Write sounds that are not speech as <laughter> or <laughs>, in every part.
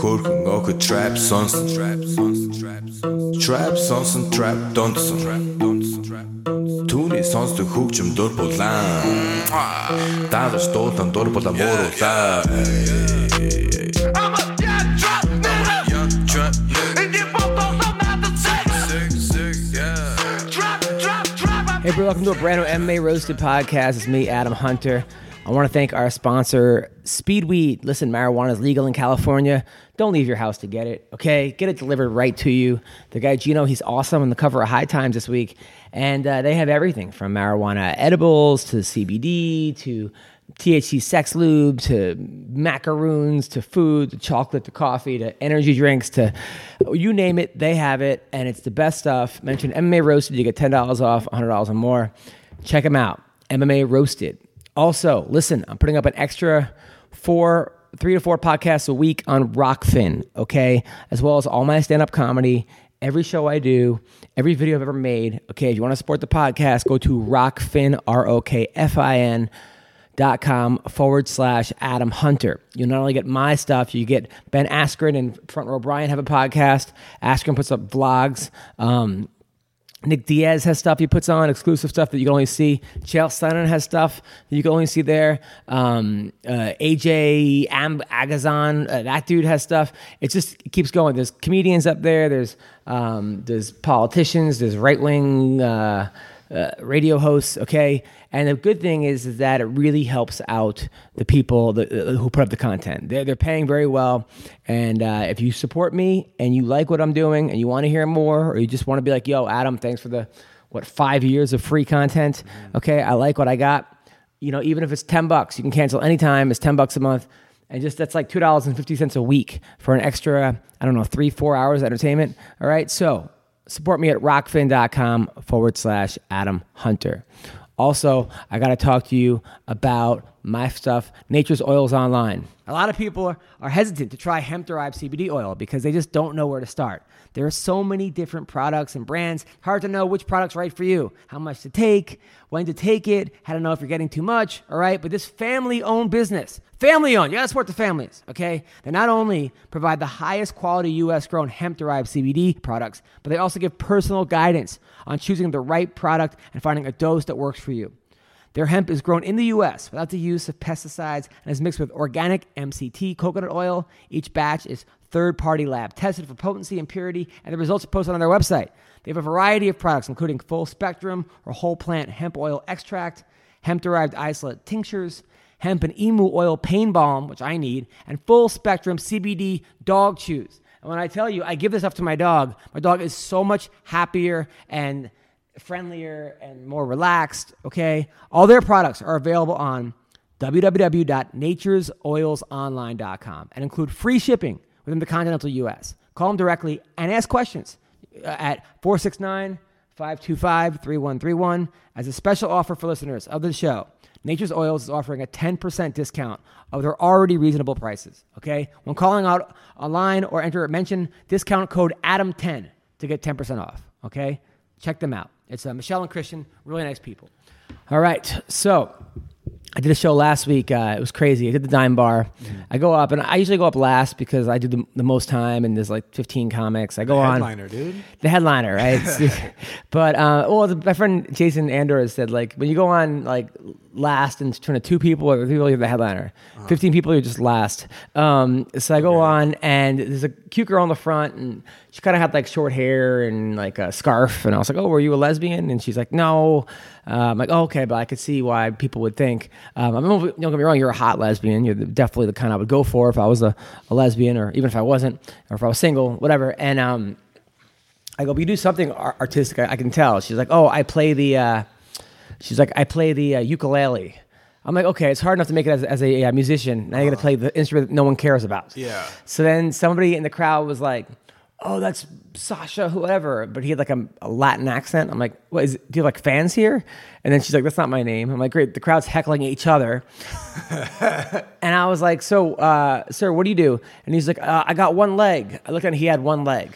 Хөрхөн охид trap сонсон trap сонсон trap сонсон trap сонсон trap донсон trap донсон trap Түүний сонсдог хөгжим дур булаан Даалж дуулан дур булаа мууруулаа I'm a young trap nigga. Young trap nigga And you both don't know not to take it. Sick, sick, yeah Trap, trap, trap. I'm Hey, everybody, welcome to a brand new MMA Roasted podcast. It's me, Adam Hunter. I want to thank our sponsor, Speedweed. Listen, marijuana is legal in California. Don't leave your house to get it, okay? Get it delivered right to you. The guy Gino, he's awesome on the cover of High Times this week. And uh, they have everything from marijuana edibles to CBD to THC sex lube to macaroons to food to chocolate to coffee to energy drinks to you name it, they have it. And it's the best stuff. Mention MMA Roasted, you get $10 off, $100 or more. Check them out. MMA Roasted. Also, listen, I'm putting up an extra four, three to four podcasts a week on Rokfin, okay? As well as all my stand up comedy, every show I do, every video I've ever made. Okay, if you want to support the podcast, go to Rokfin, R O K F I N dot com forward slash Adam Hunter. You'll not only get my stuff, you get Ben Askren and Front Row Brian have a podcast. Askren puts up vlogs. Um, Nick Diaz has stuff he puts on, exclusive stuff that you can only see. Chael Sonnen has stuff that you can only see there. Um, uh, AJ Am- Agazarm, uh, that dude has stuff. It just keeps going. There's comedians up there. There's um, there's politicians. There's right wing uh, uh, radio hosts. Okay, and the good thing is, is that it really helps out the people that, uh, who put up the content. They're, they're paying very well. And uh, if you support me and you like what I'm doing and you want to hear more, or you just want to be like, yo, Adam, thanks for the, what, five years of free content. Okay, I like what I got. You know, even if it's 10 bucks, you can cancel anytime. It's 10 bucks a month. And just that's like $2.50 a week for an extra, I don't know, three, four hours of entertainment. All right, so support me at rokfin.com forward slash Adam Hunter. Also, I got to talk to you about my stuff, Nature's Oils Online. A lot of people are, hesitant to try hemp derived CBD oil because they just don't know where to start. There are so many different products and brands, hard to know which product's right for you, how much to take, when to take it, how to know if you're getting too much, all right? But this family owned business, family owned, you gotta support the families, okay? They not only provide the highest quality US grown hemp derived CBD products, but they also give personal guidance on choosing the right product and finding a dose that works for you. Their hemp is grown in the US without the use of pesticides and is mixed with organic MCT coconut oil. Each batch is third party lab tested for potency and purity, and the results are posted on their website. They have a variety of products, including full spectrum or whole plant hemp oil extract, hemp derived isolate tinctures, hemp and emu oil pain balm, which I need, and full spectrum CBD dog chews. And when I tell you, I give this stuff to my dog, my dog is so much happier and friendlier and more relaxed. Okay. All their products are available on www.naturesoilsonline.com and include free shipping within the continental US. Call them directly and ask questions uh, at 469 525 3131 as a special offer for listeners of the show. Nature's Oils is offering a 10% discount of their already reasonable prices. Okay? When calling out online or enter mention discount code ADAM10 to get 10% off. Okay? Check them out. It's uh, Michelle and Christian, really nice people. All right, so I did a show last week. Uh, it was crazy. I did the Dime Bar. I go up, and I usually go up last because I do the, the most time, and there's like 15 comics. I go on the Headliner, dude. the headliner, right? <laughs> <laughs> But uh, well, the, my friend Jason Andor has said like when you go on like last and turn to two people or three people, you're the headliner. Fifteen people, you're just last. Um, so I go on and there's a cute girl in the front and she kind of had like short hair and like a scarf and I was like, oh, were you a lesbian? And she's like, no. I'm like, oh, okay, but I could see why people would think. Um, I mean, don't get me wrong, you're a hot lesbian. You're definitely the kind I would go for if I was a, a lesbian or even if I wasn't or if I was single, whatever. And um, I go, but you do something ar- artistic. I, I can tell. She's like, oh, I play the. Uh, she's like, I play the uh, ukulele. I'm like, okay, it's hard enough to make it as, as a, uh musician. Now you got to play the instrument that no one cares about. Yeah. So then somebody in the crowd was like, "Oh, that's Sasha, whoever," but he had like a, a Latin accent. I'm like, "What is? Do you have like fans here?" And then she's like, "That's not my name." I'm like, "Great." The crowd's heckling each other, <laughs> and I was like, "So, uh, sir, what do you do?" And he's like, uh, "I got one leg." I looked at him; he had one leg,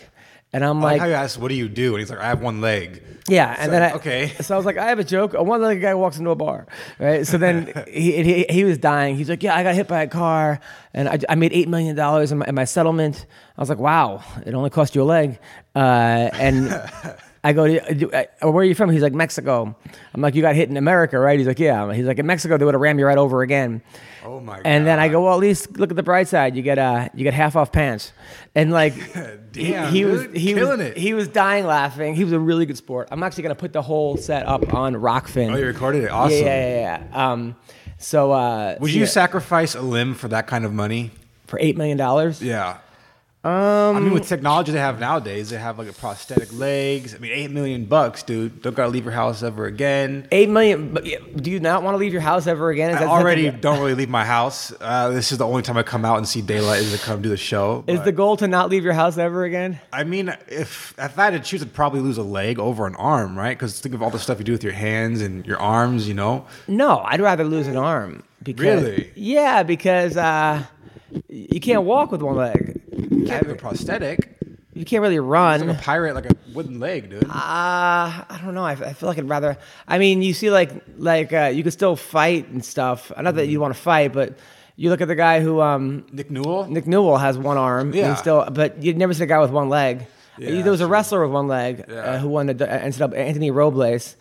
and I'm Like how you asked, what do you do? And he's like, I have one leg. yeah, and So, then I, okay. So I was like, I have a joke. A one-legged guy walks into a bar, right? So then <laughs> he, he he was dying. He's like, yeah, I got hit by a car, and I, I made eight million dollars in my, in my settlement. I was like, wow, it only cost you a leg, uh, and. <laughs> I go, "Do- uh, where are you from? He's like, Mexico. I'm like, you got hit in America, right? He's like, yeah. He's like, in Mexico, they would have rammed you right over again. Oh my And then I go, well, at least look at the bright side. You get uh, you get half off pants, and like, he- <laughs> Damn, he, was dude. he Killing was it. he was dying laughing. He was a really good sport. I'm actually gonna put the whole set up on Rokfin. Oh, you recorded it? Awesome. Yeah, yeah, yeah. yeah. Um, so uh, Would you yeah, sacrifice a limb for that kind of money? for eight million dollars? Yeah. Um, I mean, with technology they have nowadays, they have like a prosthetic legs. I mean, eight million bucks, dude. Don't gotta leave your house ever again. Eight million. Do you not want to leave your house ever again? Is I that already don't really leave my house. Uh, this is the only time I come out and see daylight is to come do the show. Is the goal to not leave your house ever again? I mean, if if I had to choose, I'd probably lose a leg over an arm, right? Because think of all the stuff you do with your hands and your arms. You know, No, I'd rather lose an arm. Because, Really? Yeah, because uh, you can't walk with one leg. You can't have a prosthetic. You can't really run. Like a pirate, like a wooden leg, dude. Uh, I don't know. I, I feel like I'd rather. I mean, you see, like, like uh, you could still fight and stuff. Not that you want to fight, but you look at the guy who, um, Nick Newell. Nick Newell has one arm. Yeah. Still, but you'd never see a guy with one leg. Yeah, there was a wrestler with one leg Yeah. uh, who won the uh, NCAA, Anthony Robles.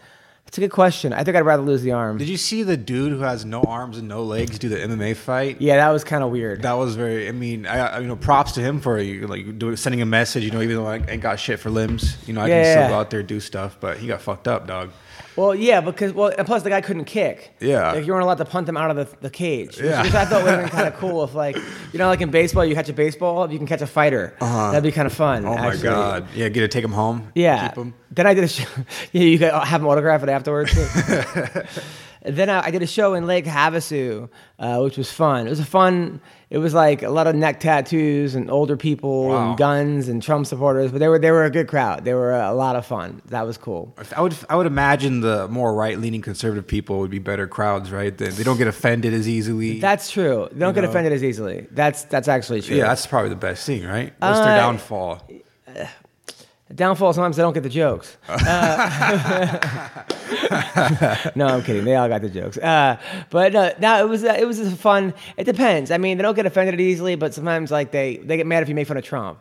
It's a good question. I think I'd rather lose the arm. Did you see the dude who has no arms and no legs do the MMA fight? yeah, that was kind of weird. That was very. I mean, I, I you know, props to him for you like doing sending a message. You know, even though I ain't got shit for limbs, you know, I Yeah, can still yeah. go out there and do stuff. But he got fucked up, dog. Well, yeah, because well, and plus the guy couldn't kick. Yeah. like you weren't allowed to punt him out of the, the cage. Which, Yeah. which I thought would have been kind of <laughs> cool if, like, you know, like in baseball, you catch a baseball, you can catch a fighter. Uh-huh. That'd be kind of fun. Oh my god! Yeah, get to take him home. Yeah. keep him. Then I did a show. <laughs> yeah, you could have him autograph it afterwards. <laughs> then I, I did a show in Lake Havasu, uh, which was fun. It was a fun. It was like a lot of neck tattoos and older people Wow. and guns and Trump supporters, but they were they were a good crowd. They were a lot of fun. That was cool. I would I would imagine the more right leaning conservative people would be better crowds, right? They, they don't get offended as easily. That's true. They don't get know? offended as easily. That's that's actually true. yeah, that's probably the best thing, right? What's their Uh, downfall? <sighs> Downfall. Sometimes they don't get the jokes. <laughs> Uh, <laughs> <laughs> no, I'm kidding. They all got the jokes. Uh, but uh, no, it was uh, it was fun. It depends. I mean, they don't get offended easily, but sometimes like they they get mad if you make fun of Trump.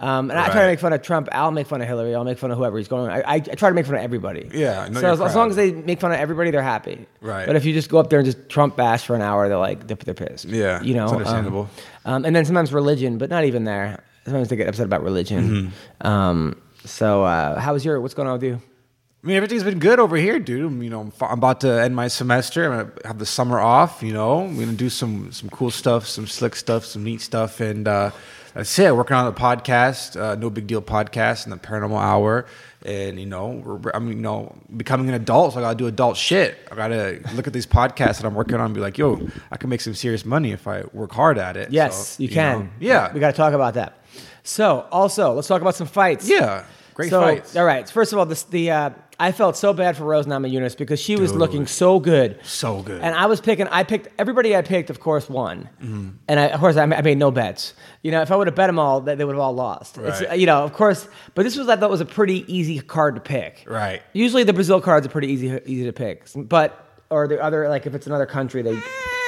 Um, and I try to make fun of Trump. I'll make fun of Hillary. I'll make fun of whoever he's going. I, I, I try to make fun of everybody. Yeah, So as, as long as they make fun of everybody, they're happy. Right. But if you just go up there and just Trump bash for an hour, they're like they're, they're pissed. Yeah, You know. it's um, understandable. Um, and then sometimes religion, but not even there. Sometimes they get upset about religion. Mm-hmm. Um, so uh, how was your? What's going on with you? I mean, everything's been good over here, dude. You know, I'm, about to end my semester. I'm gonna have the summer off. You know, I'm gonna do some some cool stuff, some slick stuff, some neat stuff, and uh, that's it. Working on the podcast, uh, no big deal podcast, and the Paranormal Hour. And you know, we're, I'm you know becoming an adult, so I gotta do adult shit. I gotta look at these podcasts that I'm working on, and be like, yo, I can make some serious money if I work hard at it. Yes, So, you can. know, yeah, we got to talk about that. So also, let's talk about some fights. yeah, great so, fights. All right. First of all, this, the uh, I felt so bad for Rose Namajunas because she was Dude. looking so good. So good. And I was picking. I picked everybody. I picked, of course, won. Mm-hmm. And I, of course, I, made no bets. You know, if I would have bet them all, they, they would have all lost. It's, Right. you know, of course. But this was I thought was a pretty easy card to pick. Right. Usually the Brazil cards are pretty easy easy to pick, but or the other like if it's another country they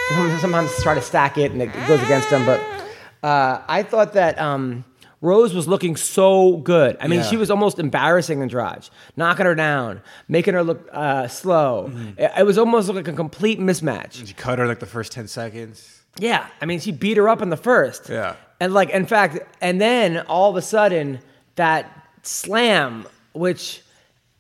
sometimes, sometimes try to stack it and it goes against them. But uh, I thought that um, Rose was looking so good. I mean, Yeah. she was almost embarrassing Andrade, knocking her down, making her look uh, slow. It, it was almost like a complete mismatch. She cut her like the first ten seconds. Yeah, I mean, she beat her up in the first. Yeah. and like in fact, and then all of a sudden that slam, which,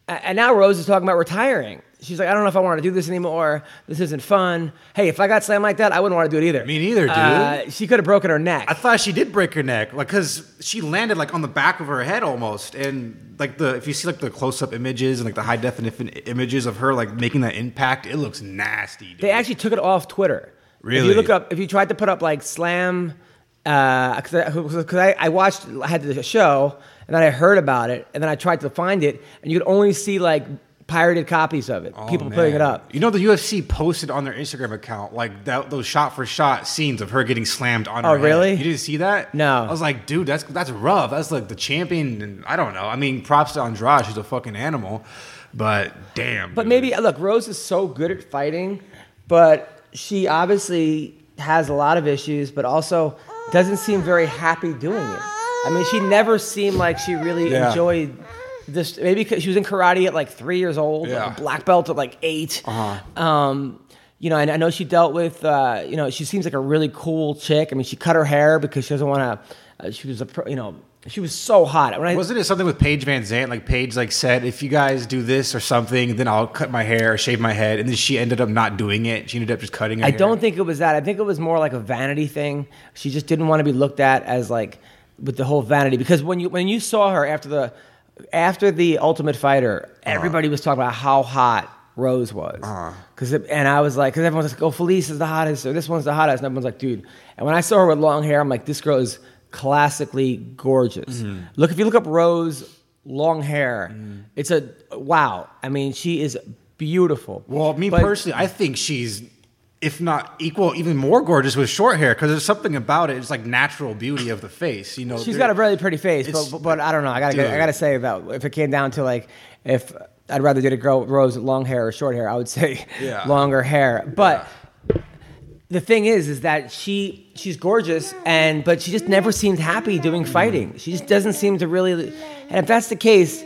and now Rose is talking about retiring. She's like, I don't know if I want to do this anymore. This isn't fun. Hey, if I got slammed like that, I wouldn't want to do it either. Me neither, dude. Uh, she could have broken her neck. I thought she did break her neck, like because she landed like on the back of her head almost, and like the if you see like the close up images and like the high definition images of her like making that impact, it looks nasty. Dude. They actually took it off Twitter. Really? If you look up, if you tried to put up like slam, because I, 'cause I, I watched, I had the show, and then I heard about it, and then I tried to find it, and you could only see like pirated copies of it, Oh, people putting it up. You know, the UFC posted on their Instagram account like that, those shot for shot scenes of her getting slammed on. Oh, her head. really? You didn't see that? No. I was like, dude, that's that's rough. That's like the champion. And I don't know. I mean, props to Andrade. She's a fucking animal. But damn. But dude. maybe uh, look, Rose is so good at fighting, but she obviously has a lot of issues, but also doesn't seem very happy doing it. I mean, she never seemed like she really Yeah. enjoyed this. Maybe she was in karate at like three years old, Yeah. Uh-huh. a black belt at like 8 Um, you know, and I know she dealt with. Uh, you know, she seems like a really cool chick. I mean, she cut her hair because she doesn't want to. Uh, she was a, pro- you know, she was so hot. When I, Wasn't it something with Paige VanZant? Like Paige like said, if you guys do this or something, then I'll cut my hair or shave my head. And then she ended up not doing it. She ended up just cutting I hair. don't think it was that. I think it was more like a vanity thing. She just didn't want to be looked at as like with the whole vanity because when you when you saw her after the after the Ultimate Fighter, Uh-huh. everybody was talking about how hot Rose was. Cause it, and I was like, because everyone's like, oh, Felice is the hottest, or this one's the hottest, and everyone's like, dude. And when I saw her with long hair, I'm like, this girl is classically gorgeous. Mm-hmm. Look, if you look up Rose long hair, Mm-hmm. it's a wow. I mean, she is beautiful. Well, me But- personally, I think she's, if not equal, even more gorgeous with short hair because there's something about it. It's like natural beauty of the face. You know, She's got a really pretty face, It's- but, but I don't know. I gotta Dude. I gotta say that if it came down to like if I'd rather date a girl Rose with long hair or short hair, I would say Yeah. <laughs> longer hair. But the thing is, is that she she's gorgeous and but she just never seemed happy doing fighting. She just doesn't seem to really. And if that's the case.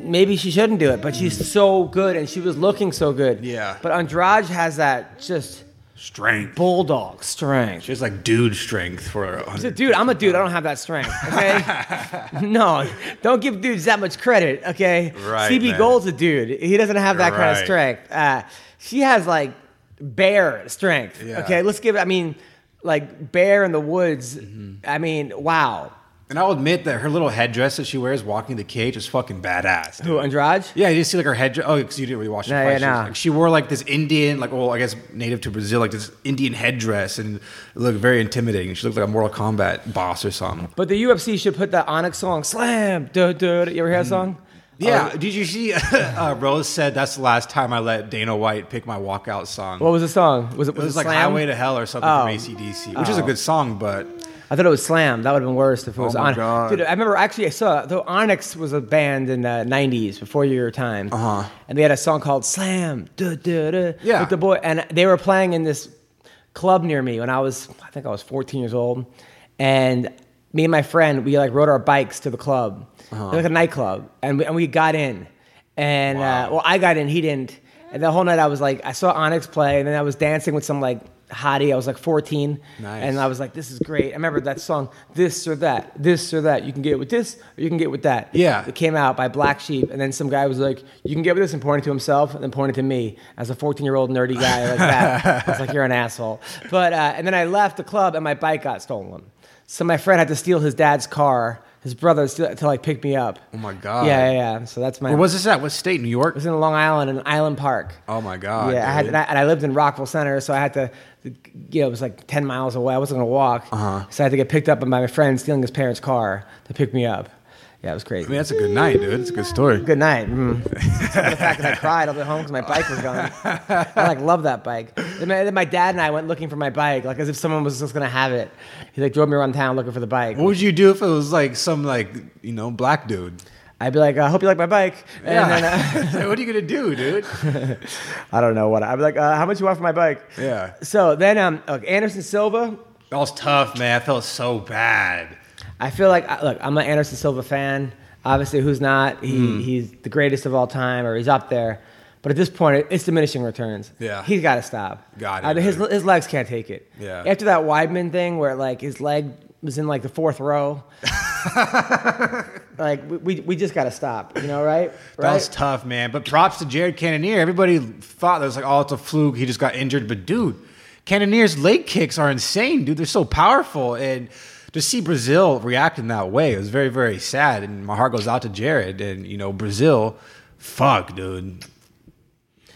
Maybe she shouldn't do it, but she's so good and she was looking so good. Yeah. But Andrade has that just strength. bulldog strength. She has like dude strength for a dude, I'm a dude. I don't have that strength. Okay. <laughs> no, don't give dudes that much credit. Okay. Right, CB man. Gold's a dude. He doesn't have that kind of strength. Uh, she has like bear strength. Yeah. Okay. Let's give it. I mean, like bear in the woods. Mm-hmm. I mean, wow. And I'll admit that her little headdress that she wears walking the cage is fucking badass. dude. Who Andrade? Yeah, you just see like her headdress. Oh, because you didn't really watch the No, fight. yeah, She, no. like, she wore like this Indian, like well, I guess native to Brazil, like this Indian headdress, and it looked very intimidating. She looked like a Mortal Kombat boss or something. But the UFC should put that Onyx song, Slam. Duh, duh. You ever hear that song? Yeah, did you see? <laughs> uh, Rose said that's the last time I let Dana White pick my walkout song. What was the song? Was it, it was like Slam? Highway to Hell or something Oh. from ACDC, which is a good song, but I thought it was Slam. That would have been worse if it was my Onyx. God. Dude, I remember actually I saw though Onyx was a band in the '90s before your time, uh-huh. and they had a song called Slam. Duh, duh, duh, Yeah. with the boy, and they were playing in this club near me when I was, I think I was 14 years old, and me and my friend we like rode our bikes to the club, Uh-huh. like a nightclub, and we, and we got in, and uh, well I got in, he didn't, and the whole night I was like I saw Onyx play, and then I was dancing with some like hottie. I was like 14, Nice. and I was like, this is great. I remember that song, this or that, this or that. You can get it with this, or you can get it with that. Yeah. It came out by Black Sheep, and then some guy was like, you can get with this, and pointed to himself, and then pointed to me as a 14 year old nerdy guy like that. I was like, you're an asshole. But uh, and then I left the club, and my bike got stolen. So my friend had to steal his dad's car, his brother, to, to like pick me up. Oh my God. Yeah, yeah, yeah. So that's my. where was this at? What state? New York? It was in Long Island, in Island Park. Oh my God. Yeah, I had, dude. and I, and I lived in Rockville Centre, so I had to, you know, it was like 10 miles away. I wasn't going to walk. Uh-huh. So I had to get picked up by my friend stealing his parents' car to pick me up. Yeah, it was crazy. I mean, that's a good night, dude. It's a good story. Good night. Mm. <laughs> The fact that I cried. I was at home because my bike was gone. I like love that bike. Then my, then my dad and I went looking for my bike, like as if someone was just gonna have it. He like drove me around town looking for the bike. What would you do if it was like some like you know black dude? I'd be like, I hope you like my bike. And Yeah. then, uh, <laughs> what are you gonna do, dude? <laughs> I don't know what. I'd be like, uh, how much you want for my bike? Yeah. So then, um, look, Anderson Silva. That was tough, man. I felt so bad. I feel like I- look, I'm an Anderson Silva fan. Obviously, who's not? He, Hmm. He's the greatest of all time, or he's up there. But at this point, it's diminishing returns. Yeah. he's got to stop. Got it, Uh, his his legs can't take it. Yeah. After that Weidman thing, where like his leg was in like the fourth row. <laughs> <laughs> like we, we, we just got to stop. You know, right? That was tough, man. But props to Jared Cannonier. Everybody thought that was like, oh, it's a fluke. He just got injured. But dude, Cannonier's leg kicks are insane, dude. They're so powerful. And to see Brazil react in that way, it was very, very sad. And my heart goes out to Jared. And you know, Brazil, fuck, dude,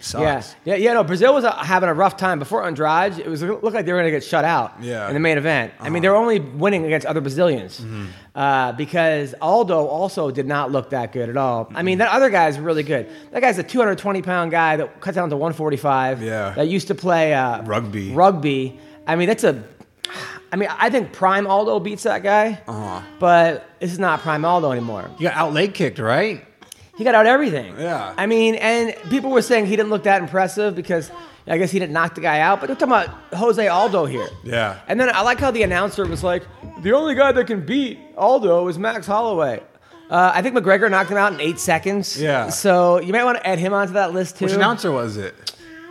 sucks. Yeah, yeah, yeah. No, Brazil was uh, having a rough time before Andrade. It was it looked like they were going to get shut out. Yeah. Uh-huh. in the main event. I mean, they were only winning against other Brazilians Mm-hmm. uh, because Aldo also did not look that good at all. I mean, that other guy's really good. That guy's a 220 pound guy that cut down to 145. Yeah. that used to play uh, Rugby. Rugby. I mean, that's a. I mean, I think Prime Aldo beats that guy, uh-huh. but this is not Prime Aldo anymore. You got out leg kicked, right? He got out everything. Yeah. I mean, and people were saying he didn't look that impressive because I guess he didn't knock the guy out. But they're talking about Jose Aldo here. Yeah. And then I like how the announcer was like, the only guy that can beat Aldo is Max Holloway. Uh, I think McGregor knocked him out in eight seconds. Yeah. So you might want to add him onto that list too. Which announcer was it?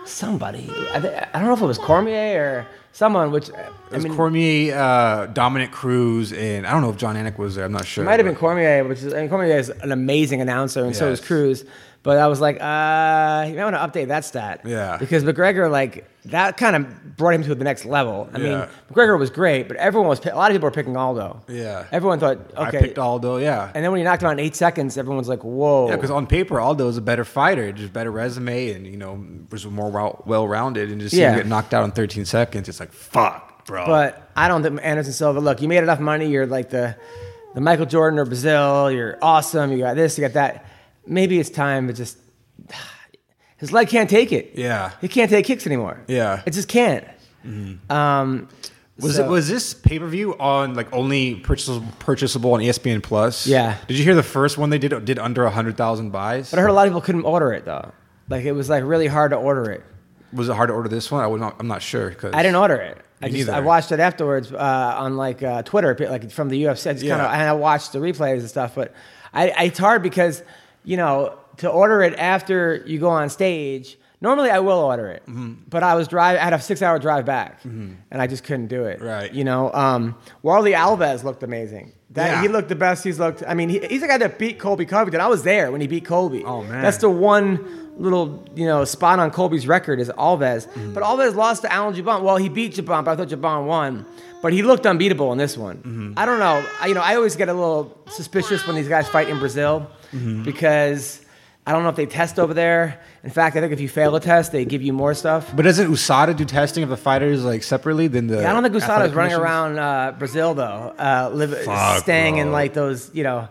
Somebody. I, th- I don't know if it was Cormier or someone. Which It was mean, Cormier, uh, Dominick Cruz, and I don't know if Jon Anik was there. I'm not sure. It might have been Cormier, which is I mean, Cormier is an amazing announcer, and so is Cruz. But I was like, uh, you might want to update that stat. Yeah. Because McGregor, like, that kind of brought him to the next level. I mean, McGregor was great, but everyone was, a lot of people were picking Aldo. Yeah. Everyone thought, okay. I picked Aldo, yeah. And then when he knocked him out in eight seconds, everyone's like, whoa. Yeah, because on paper, Aldo is a better fighter, just better resume, and you know was more well rounded. And just Yeah. him get knocked out in 13 seconds, it's like fuck, bro. But I don't think Anderson Silva. Look, you made enough money. You're like the, the Michael Jordan of Brazil. You're awesome. You got this. You got that. Maybe it's time to just. <sighs> His leg can't take it. Yeah. he can't take kicks anymore. Yeah. Mm-hmm. it just can't. Um, was so- it was this pay per view on like only purchasable, purchasable on ESPN Plus? Yeah. Did you hear the first one they did did under hundred thousand buys? But I heard a lot of people couldn't order it though. Like it was like really hard to order it. was it hard to order this one? I would not. I'm not sure. Cause I didn't order it. I just neither. I watched it afterwards uh, on like uh, Twitter, like from the UFC. I just Yeah. kind of and I watched the replays and stuff. But I, I, it's hard because you know to order it after you go on stage. Normally I will order it, Mm-hmm. but I was drive. I had a six-hour drive back, and I just couldn't do it. Right. You know, um, Warley Alves looked amazing. That Yeah. he looked the best he's looked. I mean, he, he's the guy that beat Colby Covington. I was there when he beat Colby. Oh, man. that's the one little you know spot on Colby's record is Alves. Mm-hmm. But Alves lost to Alan Jouban. Well, he beat Jouban, but I thought Jouban won. But he looked unbeatable in this one. Mm-hmm. I don't know. I, you know, I always get a little suspicious when these guys fight in Brazil Mm-hmm. because I don't know if they test over there. In fact, I think if you fail a test, they give you more stuff. But doesn't USADA do testing of the fighters like separately than the? Yeah, I don't think USADA's athletic running around uh, Brazil though, uh, live, Fuck, staying in like those. You know,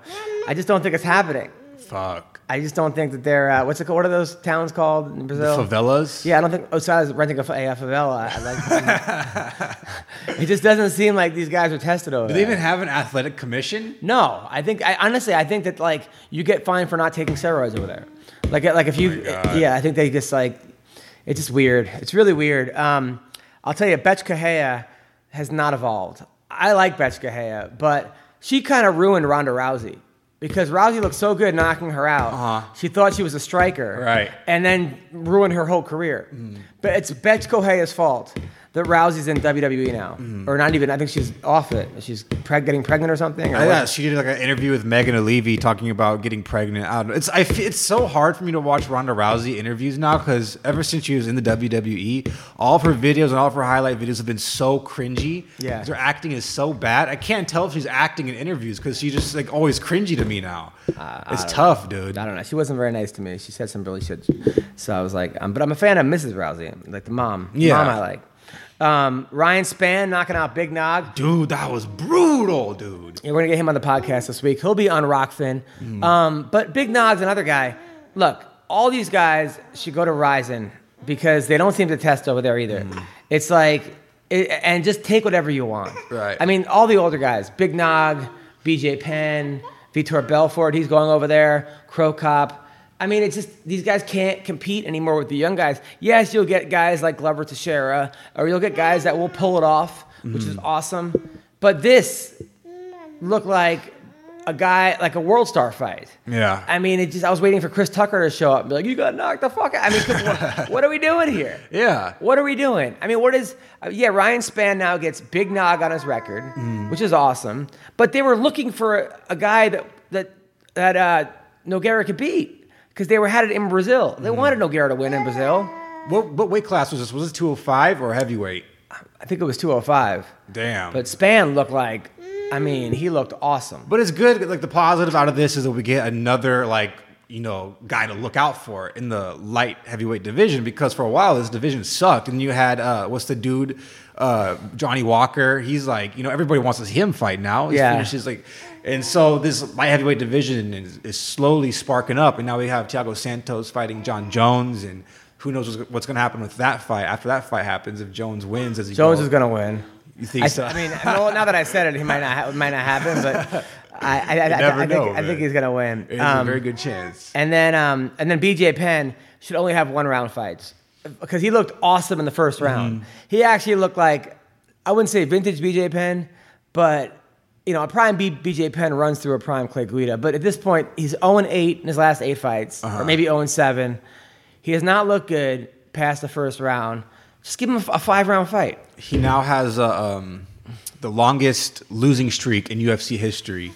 I just don't think it's happening. Fuck. I just don't think that they're. Uh, what's it called? What are those towns called in The Brazil? favelas. Yeah, I don't think USADA's renting a, a favela. I like, <laughs> it just doesn't seem like these guys are tested over there. Do they there. even have an athletic commission? no, I think I, honestly, I think that like you get fined for not taking steroids over there. Like, like if you, yeah, I think they just like, it's just weird. It's really weird. Um, I'll tell you, Bethe Correia has not evolved. I like Bethe Correia, but she kind of ruined Ronda Rousey because Rousey looked so good knocking her out. Uh-huh. She thought she was a striker, Right. And then ruined her whole career. But it's Bethe Correia's fault that Rousey's in WWE now, or not even. I think she's off it. She's preg- getting pregnant or something. or I, yeah, she did like an interview with Megan Olivi talking about getting pregnant. I don't know. It's I, it's so hard for me to watch Ronda Rousey interviews now because ever since she was in the WWE, all of her videos and all of her highlight videos have been so cringy. Yeah, her acting is so bad. I can't tell if she's acting in interviews because she's just like always cringy to me now. it's tough, dude. I don't know. She wasn't very nice to me. She said some really shit. So I was like, um, but I'm a fan of Mrs. Rousey, like the mom. Yeah. Mom I like. Um, Ryan Spann knocking out Big Nog. Dude, that was brutal, dude. Yeah, we're gonna get him on the podcast this week. He'll be on Rokfin. Um, but Big Nog's another guy. Look, all these guys should go to Rizin because they don't seem to test over there either. It's like, it, and just take whatever you want. Right. I mean, all the older guys, Big Nog, BJ Penn, Vitor Belfort, he's going over there. Cro Cop. I mean, it's just these guys can't compete anymore with the young guys. Yes, you'll get guys like Glover Teixeira, or you'll get guys that will pull it off, which is awesome. But this looked like a guy like a world star fight. Yeah. I mean, it just I was waiting for Chris Tucker to show up and be like, "You got knocked the fuck out." I mean, what, <laughs> what are we doing here? Yeah. What are we doing? I mean, what is? Uh, yeah, Ryan Spann now gets big nog on his record, which is awesome. But they were looking for a, a guy that that that uh, Nogueira could beat because they were had it in Brazil. They wanted Nogueira to win in Brazil. What, what weight class was this? Was this 205 or heavyweight? I think it was 205. Damn. But Spann looked like I mean, he looked awesome. But it's good. Like the positive out of this is that we get another like you know guy to look out for in the light heavyweight division because for a while this division sucked, and you had uh, what's the dude uh, Johnny Walker. He's like you know everybody wants to see him fight now. He's Yeah. finishes like. And so this light heavyweight division is, is slowly sparking up, and now we have Thiago Santos fighting Jon Jones, and who knows what's, what's going to happen with that fight after that fight happens if Jones wins. As he Jones goes. is gonna win. You think I, so? I mean, well, now that I said it, he might not ha- might not happen, but <laughs> I I, I, I, never I think know, I think he's gonna win. It's a Um, very good chance. And then um, and then BJ Penn should only have one round fights because he looked awesome in the first round. Mm-hmm. He actually looked like I wouldn't say vintage BJ Penn, but you know, a prime B- BJ Penn runs through a prime Clay Guida. But at this point, he's 0 8 in his last eight fights, Uh-huh. or maybe 0 7. He has not looked good past the first round. Just give him a, f- a five round fight. He now has uh, um, the longest losing streak in UFC history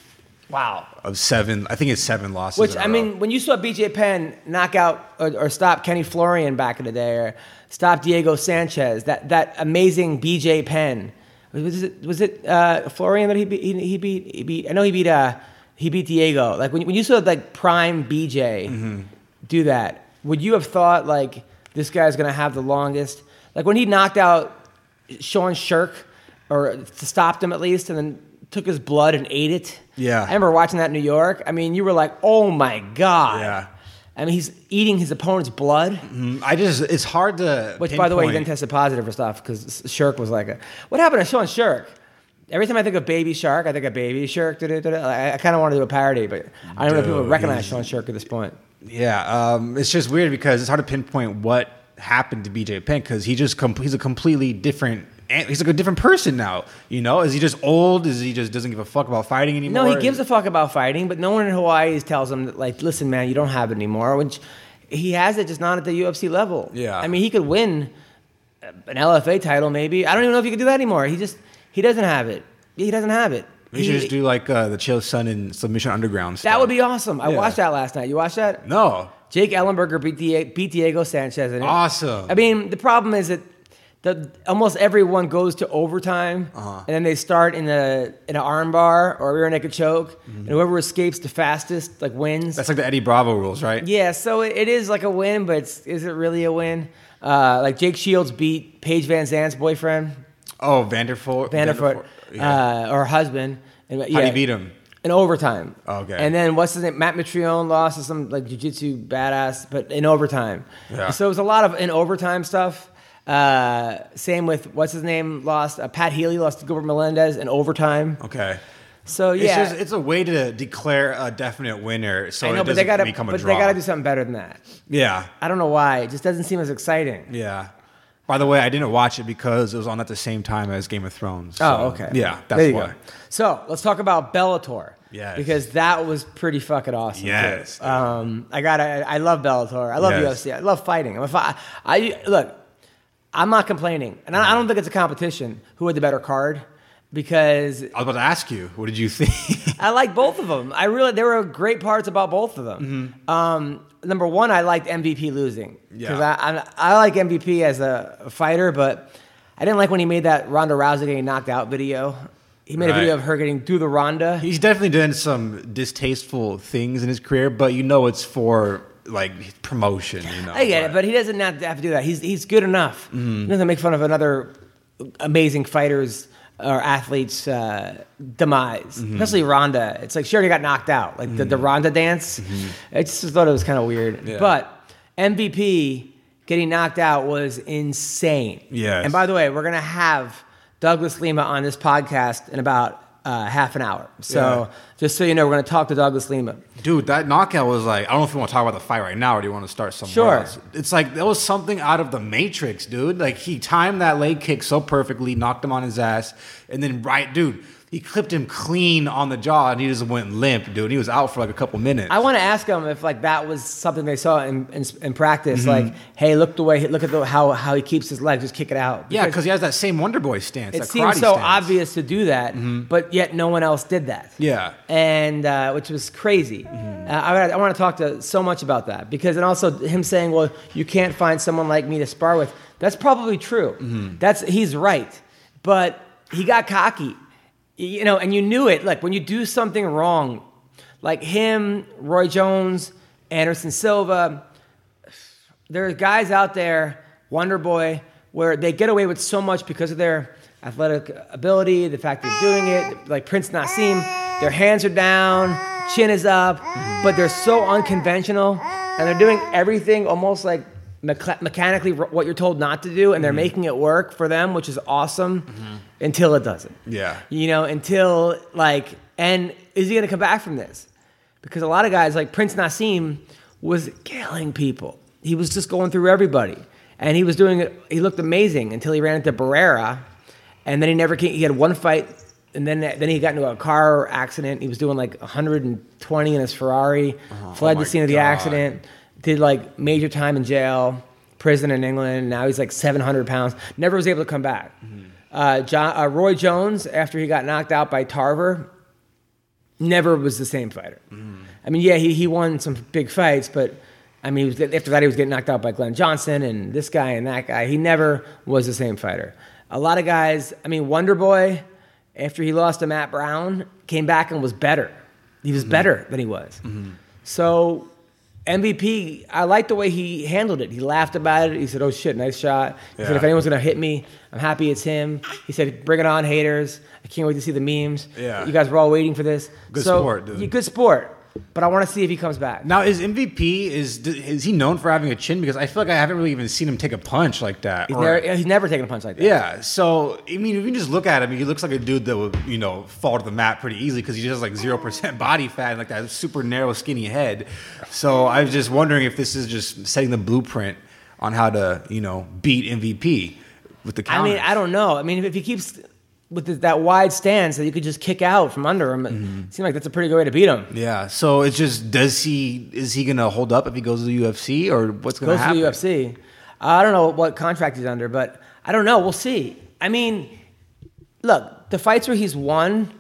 Wow. of seven. I think it's seven losses. Which I row. mean, when you saw BJ Penn knock out or, or stop Kenny Florian back in the day, or stop Diego Sanchez, that that amazing BJ Penn was it was it uh, Florian that he beat? He, he beat he beat. I know he beat uh he beat Diego. Like when when you saw like prime BJ Mm-hmm. do that, would you have thought like this guy's gonna have the longest? Like when he knocked out Sean Sherk, or stopped him at least, and then took his blood and ate it. Yeah. I remember watching that in New York. I mean, you were like, "Oh my god!" Yeah. I mean, he's eating his opponent's blood. Mm, I just it's hard to. Which, by the way, he then pinpoint. tested positive for stuff because Sherk was like, a, "What happened to Sean Sherk?" Every time I think of Baby Shark, I think of Baby Shark. da-da-da-da. I, I kind of want to do a parody, but I don't know if people Dude, recognize he's- Sean Sherk at this point. Yeah, um, it's just weird because it's hard to pinpoint what happened to BJ Penn because he just com- he's a completely different. He's like a different person now. You know, is he just old? Is he just doesn't give a fuck about fighting anymore? No, he gives a fuck about fighting, but no one in Hawaii tells him that, like, listen, man, you don't have it anymore. Which he has it, just not at the UFC level. Yeah. I mean, he could win an LFA title, maybe. I don't even know if he could do that anymore. He just he doesn't have it. He doesn't have it. He should just do like uh, the Chael Sonnen Submission Underground. that would be awesome. I Yeah. watched that last night. You watched that? no Jake Ellenberger beat Diego Sanchez in it. awesome. I mean, the problem is that the almost everyone goes to overtime, Uh-huh. and then they start in a in an armbar or a rear naked choke, and whoever escapes the fastest like wins. Mm-hmm. that's like the Eddie Bravo rules, right? yeah, so it, it is like a win, but it's, is it really a win? Uh, like Jake Shields beat Paige VanZant's boyfriend, Oh, Vanderford. Vanderfoot, Yeah. uh, or husband. And, How do you beat him? In overtime. Okay. And then what's his name? Matt Mitrione lost to some like jiu-jitsu badass, but in overtime. Yeah. So it was a lot of in overtime stuff. Uh, same with what's his name lost. Uh, Pat Healy lost to Gilbert Melendez in overtime. Okay. So It's yeah, just it's a way to declare a definite winner, so I know, it but they gotta, become a but they gotta do something better than that. yeah, I don't know why. It just doesn't seem as exciting. yeah. By the way, I didn't watch it because it was on at the same time as Game of Thrones. Oh, okay. Yeah, that's there you why. Go. So let's talk about Bellator. Yes. Because that was pretty fucking awesome. Yes. Um, I got. I love Bellator. I love Yes. UFC. I love fighting. I'm a fi- I look. I'm not complaining, and I, I don't think it's a competition. Who had the better card? Because I was about to ask you, what did you think? <laughs> I like both of them. I really there were great parts about both of them. Um, number one, I liked MVP losing because Yeah. I, I I like MVP as a fighter, but I didn't like when he made that Ronda Rousey getting knocked out video. He made a video of her getting through the Ronda. He's definitely done some distasteful things in his career, but you know it's for like promotion. You know, I get it, but he doesn't have to, have to do that. He's he's good enough. Mm-hmm. He doesn't make fun of another amazing fighters uh, or athletes' uh, demise, mm-hmm. especially Ronda. It's like she already got knocked out, like the, the mm-hmm. Ronda dance. I just thought it was kind of weird. Yeah. But MVP getting knocked out was insane. Yeah. And by the way, we're gonna have Douglas Lima on this podcast in about uh, half an hour. So Yeah. just so you know, we're gonna talk to Douglas Lima. Dude, that knockout was like I don't know if we want to talk about the fight right now or do you want to start somewhere Sure. else. It's like that was something out of the Matrix, dude. Like he timed that leg kick so perfectly, knocked him on his ass, and then right, dude, he clipped him clean on the jaw and he just went limp, dude. He was out for like a couple minutes. I want to ask him if like that was something they saw in, in, in practice. Mm-hmm. Like, hey, look the way, look at the, how how he keeps his leg, just kick it out. yeah, because he has that same Wonder Boy stance. it seems so stance. Mm-hmm. obvious to do that, but yet no one else did that. Yeah. and uh, which was crazy. Mm-hmm. Uh, I, I want to talk to so much about that because, and also him saying, "Well, you can't find someone like me to spar with." That's probably true. Mm-hmm. That's he's right, but he got cocky. You know, and you knew it. Like when you do something wrong, like him, Roy Jones, Anderson Silva, there are guys out there, Wonder Boy, where they get away with so much because of their athletic ability, the fact they're doing it. Like Prince Naseem, their hands are down, chin is up, but they're so unconventional, and they're doing everything almost like mecha- mechanically what you're told not to do, and they're mm-hmm. making it work for them, which is awesome, mm-hmm. until it doesn't. Yeah. You know, until like, and is he going to come back from this? Because a lot of guys, like Prince Naseem, was killing people. He was just going through everybody, and he was doing it. He looked amazing until he ran into Barrera, and then he never came. He had one fight, and then then he got into a car accident. He was doing like 120 in his Ferrari, uh-huh. fled Oh the scene of the God. accident, did like major time in jail, prison in England. Now he's like 700 pounds. Never was able to come back. Uh, John, uh, Roy Jones, after he got knocked out by Tarver, never was the same fighter. I mean, yeah, he, he won some big fights, but I mean, was, after that, he was getting knocked out by Glenn Johnson and this guy and that guy. He never was the same fighter. A lot of guys, I mean, Wonder Boy, after he lost to Matt Brown, came back and was better. He was better than he was. So, MVP, I like the way he handled it. He laughed about it. He said, "Oh shit, nice shot." He said, "If anyone's gonna hit me, I'm happy it's him." He said, "Bring it on, haters! I can't wait to see the memes." Yeah. you guys were all waiting for this. Good so, sport, dude. yeah, Good sport. But I want to see if he comes back. Now is MVP is is he known for having a chin? Because I feel like I haven't really even seen him take a punch like that. He's, Or- never, he's never taken a punch like that. yeah, so I mean, if you just look at him, he looks like a dude that would you know fall to the mat pretty easily because he just has like zero percent <laughs> body fat and like that super narrow, skinny head. So I was just wondering if this is just setting the blueprint on how to you know beat MVP with the I mean, I don't know. I mean, if he keeps with this, that wide stance that you could just kick out from under him, Mm-hmm. it seems like that's a pretty good way to beat him. Yeah, so it's just does he is he gonna hold up if he goes to the UFC or what's gonna Goes to the UFC. I don't know what contract he's under, but I don't know. We'll see. I mean, look, the fights where he's won,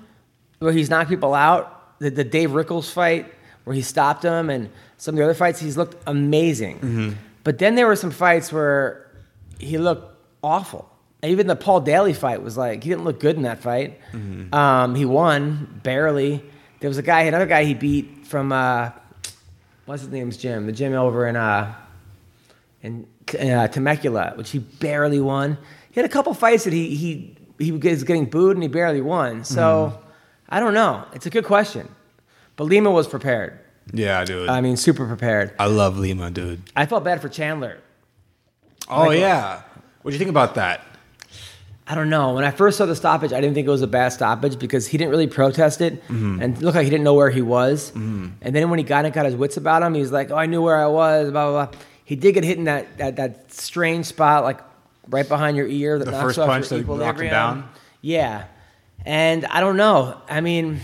where he's knocked people out, the, the Dave Rickels fight where he stopped him, and some of the other fights, he's looked amazing. Mm-hmm. But then there were some fights where he looked awful. Even the Paul Daley fight was like he didn't look good in that fight. Mm-hmm. Um, he won barely. There was a guy, another guy he beat from uh, what's his name's gym, the gym over in uh, in uh, Temecula, which he barely won. He had a couple fights that he he he was getting booed and he barely won. So I don't know. It's a good question, but Lima was prepared. Yeah, dude. I mean, super prepared. I love Lima, dude. I felt bad for Chandler. Oh Michael. yeah. What do you think about that? I don't know. When I first saw the stoppage, I didn't think it was a bad stoppage because he didn't really protest it Mm-hmm. and it looked like he didn't know where he was. And then when he got it, got his wits about him, he was like, "Oh, I knew where I was." Blah blah blah. He did get hit in that that, that strange spot, like right behind your ear, that The knocks first off punch your that knocked him down? Yeah, and I don't know. I mean,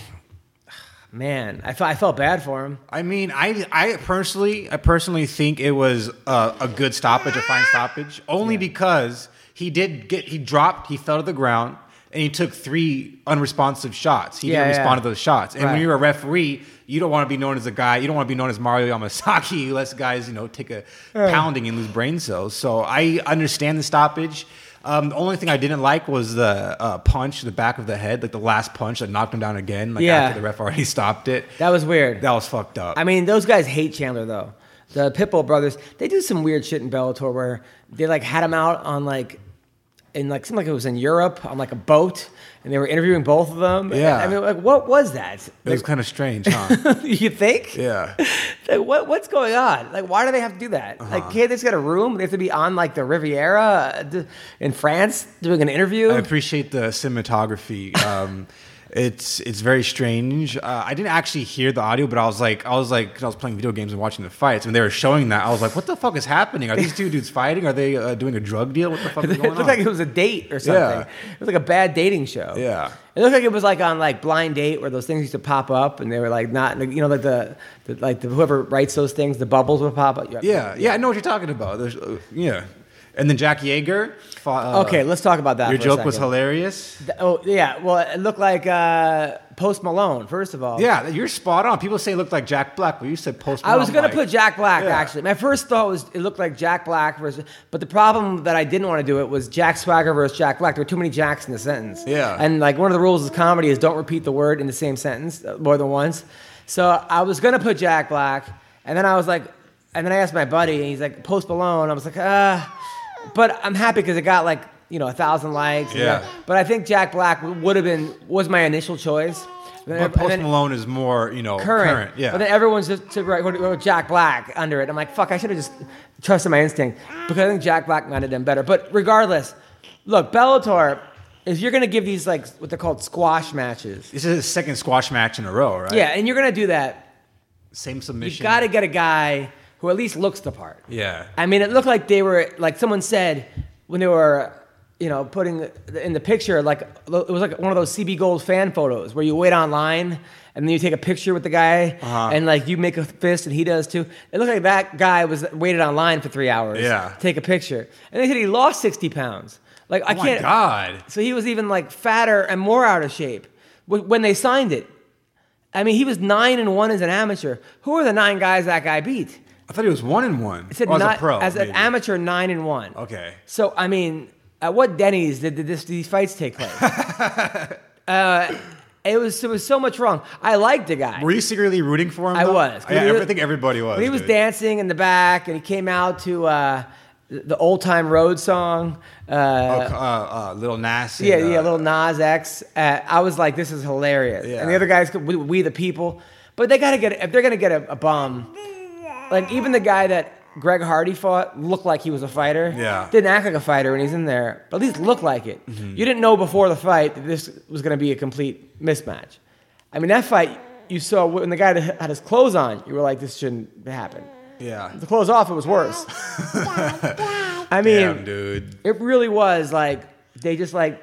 man, I felt I felt bad for him. I mean, I I personally I personally think it was a, a good stoppage, a fine stoppage, only because he did get he dropped, he fell to the ground, and he took three unresponsive shots. He Yeah, didn't yeah. respond to those shots. And Right. when you're a referee, you don't want to be known as a guy. You don't want to be known as Mario Yamasaki, <laughs> who lets guys you know take a pounding and lose brain cells. So I understand the stoppage. Um, the only thing I didn't like was the uh, punch to the back of the head, like the last punch that knocked him down again. Like Yeah. after the ref already <laughs> stopped it. That was weird. That was fucked up. I mean, those guys hate Chandler though. The Pitbull brothers, they do some weird shit in Bellator where they like had him out on like, in like seemed like it was in Europe on like a boat, and they were interviewing both of them. Yeah. I mean, like what was that? it was kind of strange, huh? <laughs> you think? yeah. <laughs> Like what what's going on? Like why do they have to do that? Uh-huh. Like can't they just get a room? They have to be on like the Riviera uh, in France doing an interview. I appreciate the cinematography. Um, it's it's very strange. Uh, I didn't actually hear the audio, but I was like, I was like, 'cause I was playing video games and watching the fights, and they were showing that. I was like, what the fuck is happening? Are these two dudes fighting? Are they uh, doing a drug deal? What the fuck is <laughs> it going looked on? like it was a date or something. Yeah. It was like a bad dating show. Yeah. It looked like it was like on like blind date where those things used to pop up and they were like not you know like the, the like the, whoever writes those things the bubbles would pop up. yeah, yeah, I know what you're talking about. There's, uh, yeah, And then Jake Hager. fought, uh, Okay, let's talk about that. Your joke was hilarious. Oh yeah, well it looked like uh, Post Malone. First of all, Yeah, you're spot on. People say it looked like Jack Black, but you said Post. Malone. I was gonna like- put Jack Black Yeah. actually. My first thought was it looked like Jack Black versus, but the problem that I didn't want to do it was Jack Swagger versus Jack Black. There were too many Jacks in the sentence. Yeah. and like one of the rules of comedy is don't repeat the word in the same sentence uh, more than once. So I was gonna put Jack Black, and then I was like, and then I asked my buddy, and he's like Post Malone. I was like, ah, but I'm happy because it got like you know a thousand likes. and Yeah. that- But I think Jack Black would have been was my initial choice. But And Post then- Malone is more, you know, current. current. yeah. But then everyone's just to write wrote Jack Black under it. I'm like, fuck, I should have just trusted my instinct because I think Jack Black might have done better. But regardless, look, Bellator, if you're gonna give these like what they're called squash matches, this is his second squash match in a row, right? yeah, and you're gonna do that, Same submission. you got to get a guy who at least looks the part. Yeah. I mean, it looked like they were like someone said when they were, you know, putting in the picture like it was like one of those CB Gold fan photos where you wait online and then you take a picture with the guy Uh-huh. and like you make a fist and he does too. It looked like that guy was waited online for three hours. Yeah. to take a picture, and they said he lost sixty pounds. Like I Oh my can't. God. So he was even like fatter and more out of shape when they signed it. I mean, he was nine and one as an amateur. Who are the nine guys that guy beat? I thought he was one and one. It said Or as a pro. as an amateur, nine and one. Okay. So I mean, at what Denny's did, did this, these fights take place? <laughs> uh, it was there was so much wrong. I liked the guy. Were you secretly rooting for him? I though? was. When he I think everybody was. When he was dude. dancing in the back, and he came out to uh, the old time road song. Oh, Uh, uh, uh, Lil Nas. and, yeah, uh, yeah, Lil Nas X. Uh, I was like, this is hilarious. Yeah. And the other guys, we, we the people, but they got to get if they're gonna get a, a bum. Like even the guy that Greg Hardy fought looked like he was a fighter. Yeah. Didn't act like a fighter when he's in there, but at least looked like it. Mm-hmm. You didn't know before the fight that this was gonna be a complete mismatch. I mean, that fight you saw when the guy had his clothes on, you were like, this shouldn't happen. Yeah. The clothes off, it was worse. <laughs> I mean, Damn, dude. it really was like they just like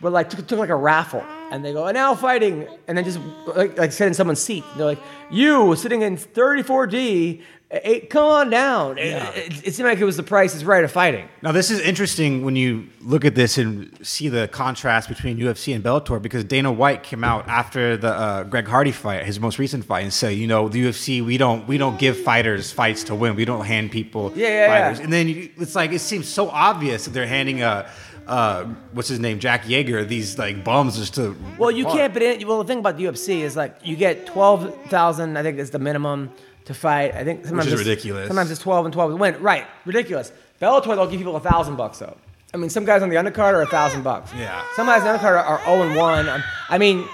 were like took, took like a raffle and they go and now fighting and then just like, like sit in someone's seat. They're like you sitting in 34D, eight, come on down. It- It, it, seemed like it was the price is right of fighting. Now this is interesting when you look at this and see the contrast between UFC and Bellator because Dana White came out after the uh, Greg Hardy fight, his most recent fight, and said, you know, the UFC we don't we don't give fighters fights to win. We don't hand people Yeah, yeah, fighters. yeah. And then you, it's like it seems so obvious that they're handing a. Uh, what's his name? Jake Hager. These like bums just to. Well, you can't. But in, well, the thing about the UFC is like you get twelve thousand. I think is the minimum to fight. I think sometimes is it's- ridiculous. Sometimes it's twelve and twelve to win. Right, ridiculous. Bellator they'll give people a thousand bucks though. I mean, some guys on the undercard are a thousand bucks. Yeah. Some guys on the undercard are zero and one. I mean,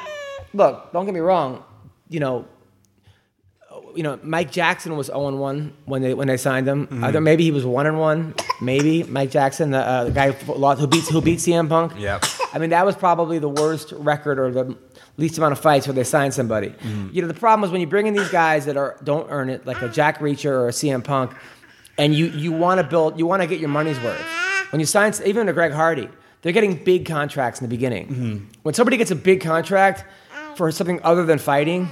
look, don't get me wrong. You know, you know, Mike Jackson was 0 1 when they when they signed him. Mm-hmm. Thought maybe he was 1 1, Maybe Mike Jackson, the, uh, the guy who beats who beat CM Punk. Yep. I mean, that was probably the worst record or the least amount of fights where they signed somebody. Mm-hmm. You know, the problem is when you bring in these guys that are don't earn it, like a Jack Reacher or a CM Punk, and you you want to build, you want to get your money's worth. When you sign even a Greg Hardy, they're getting big contracts in the beginning. Mm-hmm. When somebody gets a big contract for something other than fighting,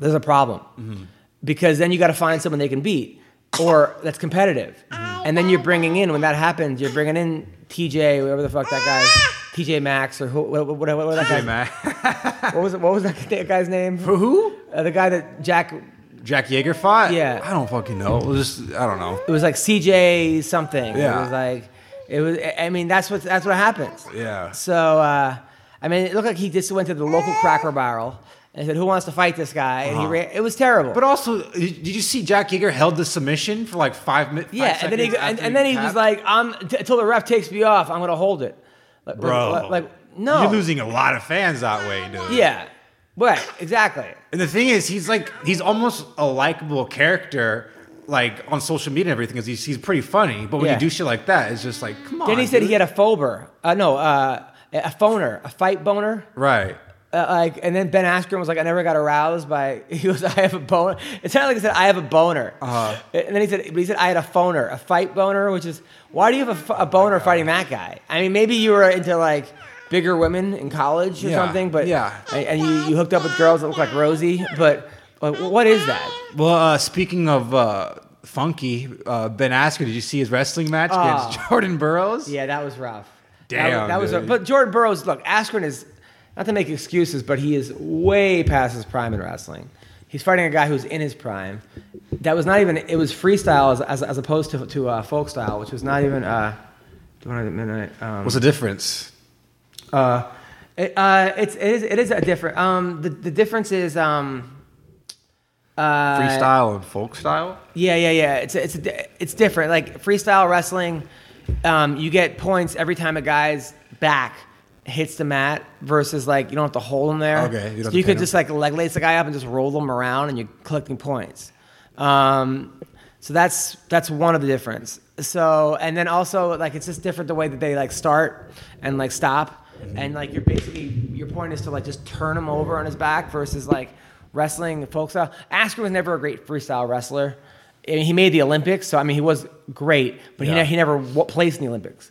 there's a problem because then you got to find someone they can beat or that's competitive and then you're bringing in when that happens you're bringing in tj whatever the fuck that guy's tj maxx or who what, what, what, what, that Hey, guy, man. <laughs> what was it, what was that guy's name For who? uh, the guy that jack Jake Hager fought? Yeah. I don't fucking know. It was just I don't know. it was like cj something Yeah. it was like it was i mean that's what that's what happens Yeah. so uh, i mean it looked like he just went to the local cracker barrel and said who wants to fight this guy and he ran it was terrible But also, did you see Jake Hager held the submission for like five minutes? Yeah, and then he and, and then he was like, "I'm t- until the ref takes me off, I'm gonna hold it." Like, bro, like, like, no, you're losing a lot of fans that way, dude. Yeah, right, exactly. And the thing is, he's like, he's almost a likable character, like on social media and everything, because he's, he's pretty funny. But when Yeah. you do shit like that, it's just like, come on. Then he said dude. he had a phober. Uh, no, uh, a phoner, a fight boner. right. Uh, like, and then Ben Askren was like, "I never got aroused by." <laughs> He was, "I have a boner." It sounded like he said, "I have a boner," uh-huh. and then he said, "But he said I had a phoner, a fight boner," which is why do you have a, f- a boner fighting that guy? I mean, maybe you were into like bigger women in college or Yeah, something, but yeah. and, you, you hooked up with girls that look like Rosie, but like, what is that? Well, uh, speaking of uh, Funky uh, Ben Askren. Did you see his wrestling match Oh. against <laughs> Jordan Burroughs? Yeah, that was rough. Damn, that, that was. but Jordan Burroughs, look, Askren is not to make excuses, but he is way past his prime in wrestling. He's fighting a guy who's in his prime. That was not even. It was freestyle as, as, as opposed to to uh, folk style, which was not even. Uh, do you want a minute? Um, What's the difference? uh, it, uh, it's it is it is a different. Um, the the difference is um. Uh, Freestyle and folk style? Yeah, yeah, yeah. It's it's it's different. Like freestyle wrestling, um, you get points every time a guy's back hits the mat versus like you don't have to hold him there. Okay, you so you could him. just like leg lace the guy up and just roll them around, and you're collecting points. Um, so that's that's one of the difference. So and then also like it's just different the way that they like start and like stop, and like you're basically your point is to like just turn him over on his back versus like wrestling folk style. Askren was never a great freestyle wrestler. I mean, he made the Olympics, so I mean he was great, but he, ne- he never w- placed in the Olympics.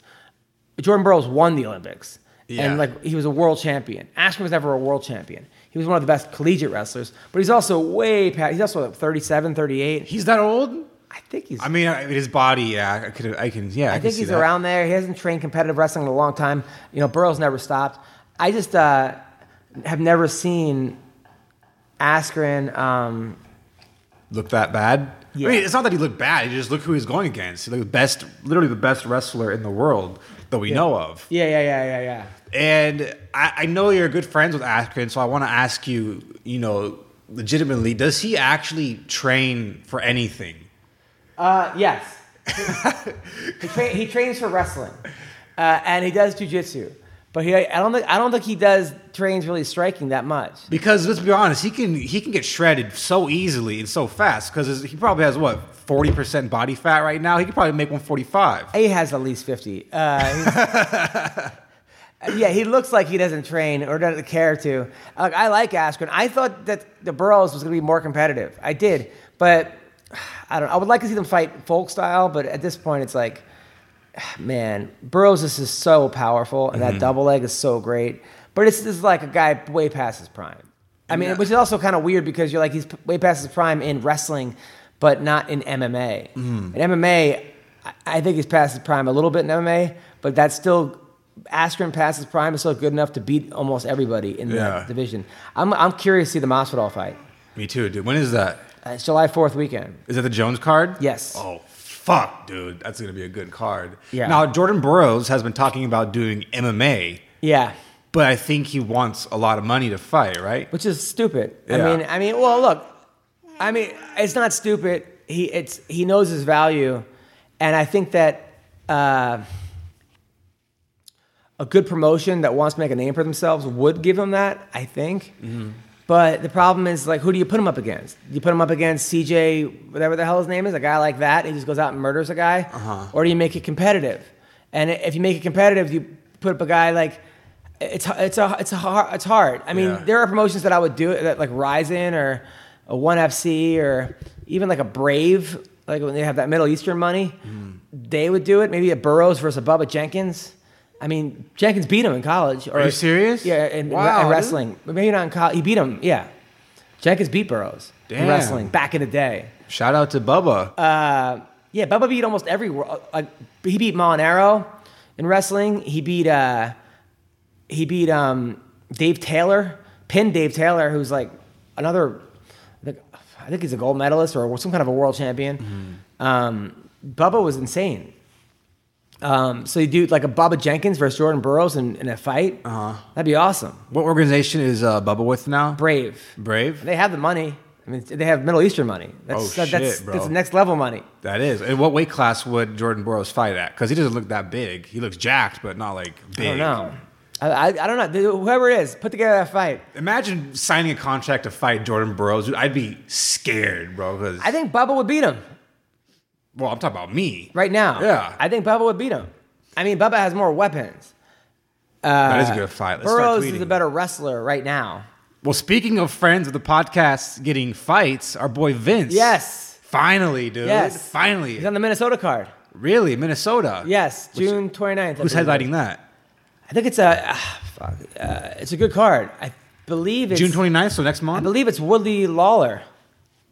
Jordan Burroughs won the Olympics. Yeah. And like he was a world champion. Askren was never a world champion. He was one of the best collegiate wrestlers, but he's also way past. He's also 37, 38. He's that old? I think he's. I mean, I- his body, yeah, I could, I can, yeah, I, I think he's that. around there. He hasn't trained competitive wrestling in a long time. You know, Burroughs never stopped. I just uh, have never seen Askren. Um, Look that bad? Yeah. I mean, it's not that he looked bad. He just look who he's going against. He looked the best, literally the best wrestler in the world that we know of. yeah, yeah, yeah, yeah, yeah. And I, I know you're good friends with Askren, so I want to ask you, you know, legitimately, does he actually train for anything? Uh, yes. <laughs> he, tra- he trains for wrestling, uh, and he does jujitsu. But he, I don't think, I don't think he does trains really striking that much. Because let's be honest, he can he can get shredded so easily and so fast. Because he probably has what forty percent body fat right now. He could probably make one forty five. He has at least fifty. Uh, <laughs> yeah, he looks like he doesn't train or doesn't care to. Like, I like Askren. I thought that the Burroughs was going to be more competitive. I did, but <sighs> I don't. I would like to see them fight folk style, but at this point, it's like, <sighs> man, Burroughs is just so powerful, and that double leg is so great. But it's just like a guy way past his prime. I mean, which is also kind of weird because you're like he's way past his prime in wrestling, but not in MMA. In MMA, I- think he's past his prime a little bit in MMA, but that's still Askren past his prime is still good enough to beat almost everybody in Yeah. division. I'm I'm curious to see the Masvidal fight. Me too, dude. When is that? Uh, it's July 4th weekend. Is that the Jones card? Yes. Oh fuck, dude, that's gonna be a good card. Yeah. Now Jordan Burroughs has been talking about doing MMA, Yeah. but I think he wants a lot of money to fight, right? which is stupid. Yeah. I mean, I mean, well, look, I mean, it's not stupid. He it's he knows his value, and I think that uh, a good promotion that wants to make a name for themselves would give him that. I think. But the problem is, like, who do you put him up against? Do you put him up against CJ, whatever the hell his name is, a guy like that? He just goes out and murders a guy, uh-huh. or do you make it competitive? And if you make it competitive, you put up a guy like it's it's a it's a hard it's hard. I mean, Yeah. there are promotions that I would do that like Rizin or a One FC or even like a Brave, like when they have that Middle Eastern money, hmm. they would do it. Maybe a Burroughs versus a Bubba Jenkins. I mean, Jenkins beat him in college. Or, Are you serious? Yeah, in, Wow, in dude. wrestling. Maybe not in college. He beat him. Yeah, Jenkins beat Burroughs Damn. in wrestling back in the day. Shout out to Bubba. Uh, yeah, Bubba beat almost every world. Like he beat Molinaro in wrestling. He beat uh, he beat um, Dave Taylor, pinned Dave Taylor, who's like another. I think, I think he's a gold medalist or some kind of a world champion. Um, Bubba was insane. Um, so you do like a Bubba Jenkins versus Jordan Burroughs in, in a fight. Uh-huh. That'd be awesome. what organization is uh, Bubba with now? Brave. Brave. They have the money. I mean, they have Middle Eastern money. That's, Oh, that- that's, shit, bro. that's next level money. That is. And what weight class would Jordan Burroughs fight at? Because he doesn't look that big. He looks jacked, but not like big. I don't know. I, I, I don't know. Whoever it is, put together that fight. Imagine signing a contract to fight Jordan Burroughs. Dude, I'd be scared, bro. Because I think Bubba would beat him well, I'm talking about me. right now. Yeah. I think Bubba would beat him. I mean, Bubba has more weapons. that is a good fight. Let's Burroughs is a better wrestler right now. Well, speaking of friends of the podcast getting fights, our boy Vince. Yes. Finally, dude. Yes. Finally. He's on the Minnesota card. really? Minnesota? Yes, June 29th. Who's headlining that? I think it's a ah, fuck, uh, it's a good card. I believe it's June 29th, so next month? I believe it's Woodley Lawler.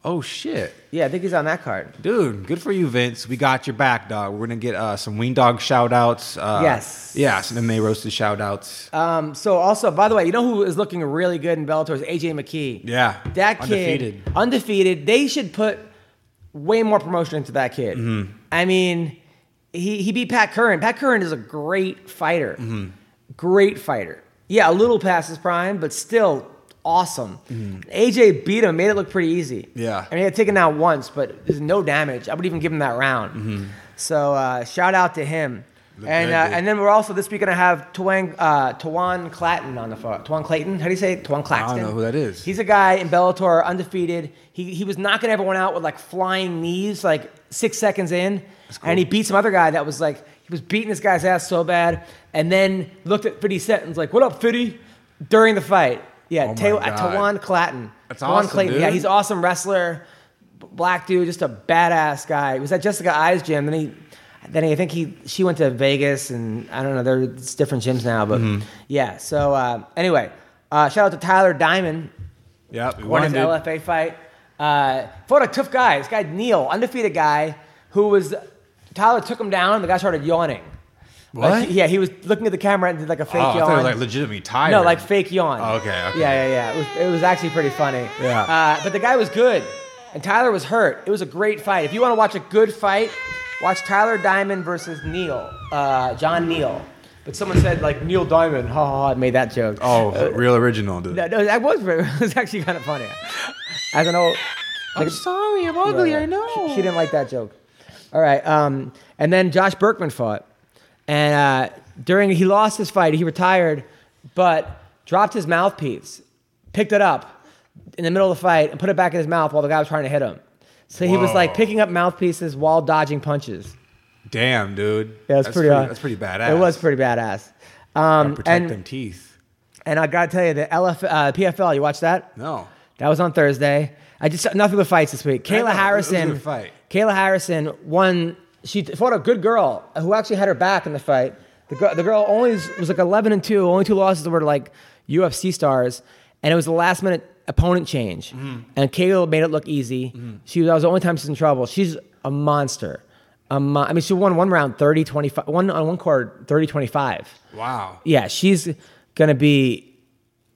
Oh shit. Yeah, I think he's on that card. Dude, good for you, Vince. We got your back, dog. We're gonna get uh, some Weendawg shout outs. Uh, Yes. Yeah, some MMA roasted shout outs. Um, so also, by the way, you know who is looking really good in Bellator is AJ McKee. Yeah, that kid undefeated. undefeated. They should put way more promotion into that kid. Mm-hmm. I mean, he he beat Pat Curran. Pat Curran is a great fighter, Mm-hmm. great fighter. Yeah, a little past his prime, but still awesome. AJ beat him, made it look pretty easy. Mm-hmm. Yeah. I mean, he had taken out once, but there's no damage. I would even give him that round. So uh, shout out to him. And uh, and then we're also this week gonna have Tawan uh, Tawan Clayton on the phone. Tawan Clayton, how do you say it? Tawan Claxton? I don't know who that is. He's a guy in Bellator, undefeated. He he was knocking everyone out with like flying knees, like six seconds in, and he beat some other guy that was like he was beating this guy's ass so bad, and then looked at Fitty Set and was like, "What up, Fitty?" During the fight, yeah, Oh my Tawan Clayton. That's Tawan awesome, Clayton, dude. yeah, he's an awesome wrestler, black dude, just a badass guy. He was at Jessica Eye's gym, then he. Then he, I think he she went to Vegas and I don't know. There's different gyms now, but Mm-hmm. yeah. So uh, anyway, uh, shout out to Tyler Diamond Yep, we won dude. LFA fight. Uh, fought a tough guy. This guy Neil, undefeated guy, who was Tyler took him down. The guy started yawning. What? Like, yeah, he was looking at the camera and did like a fake Oh, I yawn. thought it was like legitimately tired. No, like fake yawn. Oh, okay, okay. Yeah, yeah, yeah. It was, it was actually pretty funny. Yeah. Uh, but the guy was good, and Tyler was hurt. It was a great fight. If you want to watch a good fight, watch Tyler Diamond versus Neil, uh, John Neal. But someone said like Neil Diamond. Ha ha! ha, made that joke. Oh, real original, dude. No, no, that was <laughs> it was actually kind of funny. I don't know. I'm sorry, I'm ugly. Yeah, I know. She, she didn't like that joke. All right. Um, and then Josh Burkman fought, and uh, during he lost his fight, he retired, but dropped his mouthpiece, picked it up in the middle of the fight, and put it back in his mouth while the guy was trying to hit him. So he was like picking up mouthpieces while dodging punches. Damn, dude. Yeah, it's that's pretty. That's pretty badass. It was pretty badass. Um, protect and them teeth. and I gotta tell you, the LF, uh, PFL, you watched that? No. That was on Thursday. I just nothing but fights this week. Kayla it was a Harrison. Kayla Harrison won. She fought a good girl who actually had her back in the fight. The girl, the girl only was, like 11 and two. Only two losses were to like UFC stars, and it was the last minute opponent change. Mm-hmm. And Kayla made it look easy. She that was the only time she's in trouble. She's a monster. A I mean, she won one round 30 25, one on one court 30 25. Wow. Yeah, she's gonna be.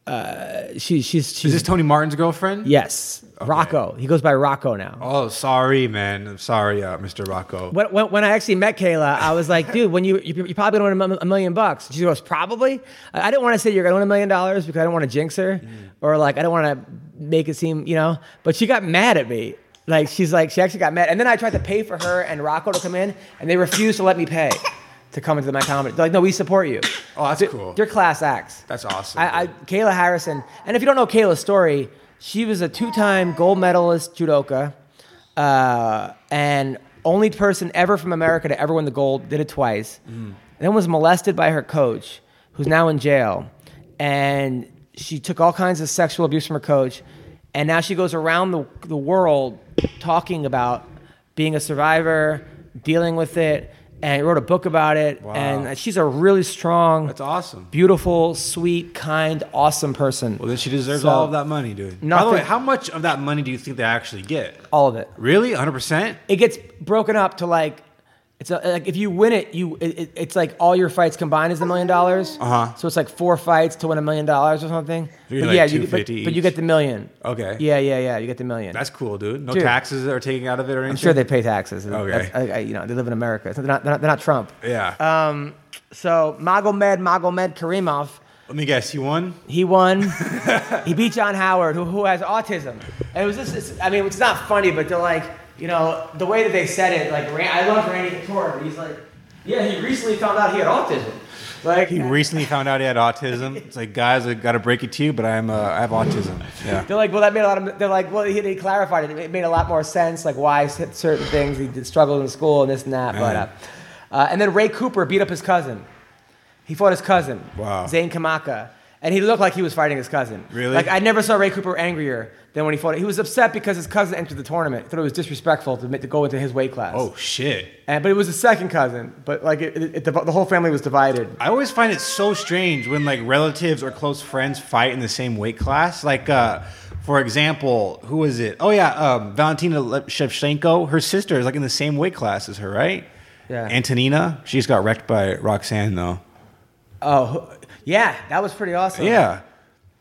Uh, she, she's she's Is this Tony Martin's girlfriend? Yes, Rocco. He goes by Rocco now. Oh, sorry, man. I'm sorry, uh, Mr. Rocco. When, when, when I actually met Kayla, I was like, dude, when you you, you probably don't win a, mi- a million bucks. She goes, probably. I I didn't want to say you're gonna win a million dollars because I don't want to jinx her, or like I don't want to make it seem, you know. But she got mad at me. Like she's like she actually got mad, and then I tried to pay for her and Rocco to come in, and they refused to let me pay to come into my comedy. They're like, no, we support you. Oh, that's They're- cool. They're class acts. That's awesome. I, I, Kayla Harrison, and if you don't know Kayla's story, she was a two-time gold medalist judoka, uh, and only person ever from America to ever win the gold. Did it twice, and then was molested by her coach, who's now in jail, and she took all kinds of sexual abuse from her coach, and now she goes around the the world talking about being a survivor, dealing with it. And wrote a book about it, Wow. and she's a really strong, That's awesome. beautiful, sweet, kind, awesome person. Well, then she deserves So- all of that money, dude. By the way, how much of that money do you think they actually get? All of it. Really? 100%? It gets broken up to like, it's a, like if you win it, you it, it- it's like all your fights combined is a million dollars. Uh-huh. So it's like four fights to win a million dollars or something. You get But like yeah, you, but, 250 but you each. get the million. Okay. Yeah, yeah, yeah. You get the million. That's cool, dude. No Dude. taxes are taken out of it or anything? I'm sure they pay taxes. Okay. That's- I, I, you know, they live in America. So they're not, they're not, they're not Trump. Yeah. Um, so Magomed Magomedkerimov, Let me guess. You won? He won. <laughs> he beat John Howard, who, who has autism. And it was just, it's, I mean, it's not funny, but they're like, you know, the way that they said it, like, I love Randy Couture, but he's like, yeah, he recently found out he had autism. Like, He recently found out he had autism. It's like, guys, I got to break it to you, but I'm, uh, I have autism. Yeah. they're like, well, that made a lot of, they're like, well, he, he clarified it. It made a lot more sense, like, why certain things, he did struggle in school and this and that. But, uh, uh, and then Ray Cooper beat up his cousin. He fought his cousin, Wow. Zane Kamaka. And he looked like he was fighting his cousin. Really? Like I never saw Ray Cooper angrier than when he fought. It. He was upset because his cousin entered the tournament. Thought it was disrespectful to, to go into his weight class. Oh shit. And, but it was the second cousin. But like it, it, the, the whole family was divided. I always find it so strange when like relatives or close friends fight in the same weight class. Like, uh, for example, who is it? Oh yeah, um, Valentina Le- Shevchenko. Her sister is like in the same weight class as her, right? Yeah. Antonina. She just got wrecked by Roxanne though. Oh, yeah, that was pretty awesome. Yeah.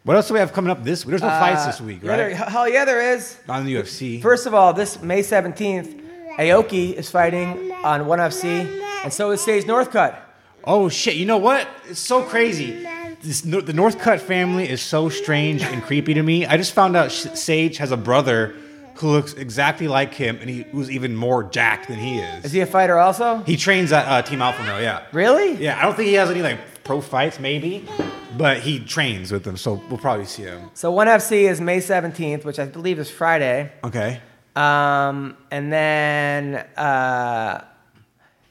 What else do we have coming up this week? There's no fights Uh, this week, yeah, right? there- hell yeah, there is. On the UFC. First of all, this May 17th, Aoki is fighting on 1FC, and so is Sage Northcutt. Oh shit! You know what? It's so crazy. This, the Northcutt family is so strange and creepy to me. I just found out Sage has a brother who looks exactly like him, and he who's even more jacked than he is. Is he a fighter also? He trains at uh, Team Alpha Male. Yeah. Really? Yeah. I don't think he has any like pro fights, maybe, but he trains with them, so we'll probably see him. So 1FC is May 17th, which I believe is Friday. Okay. Um, and then uh,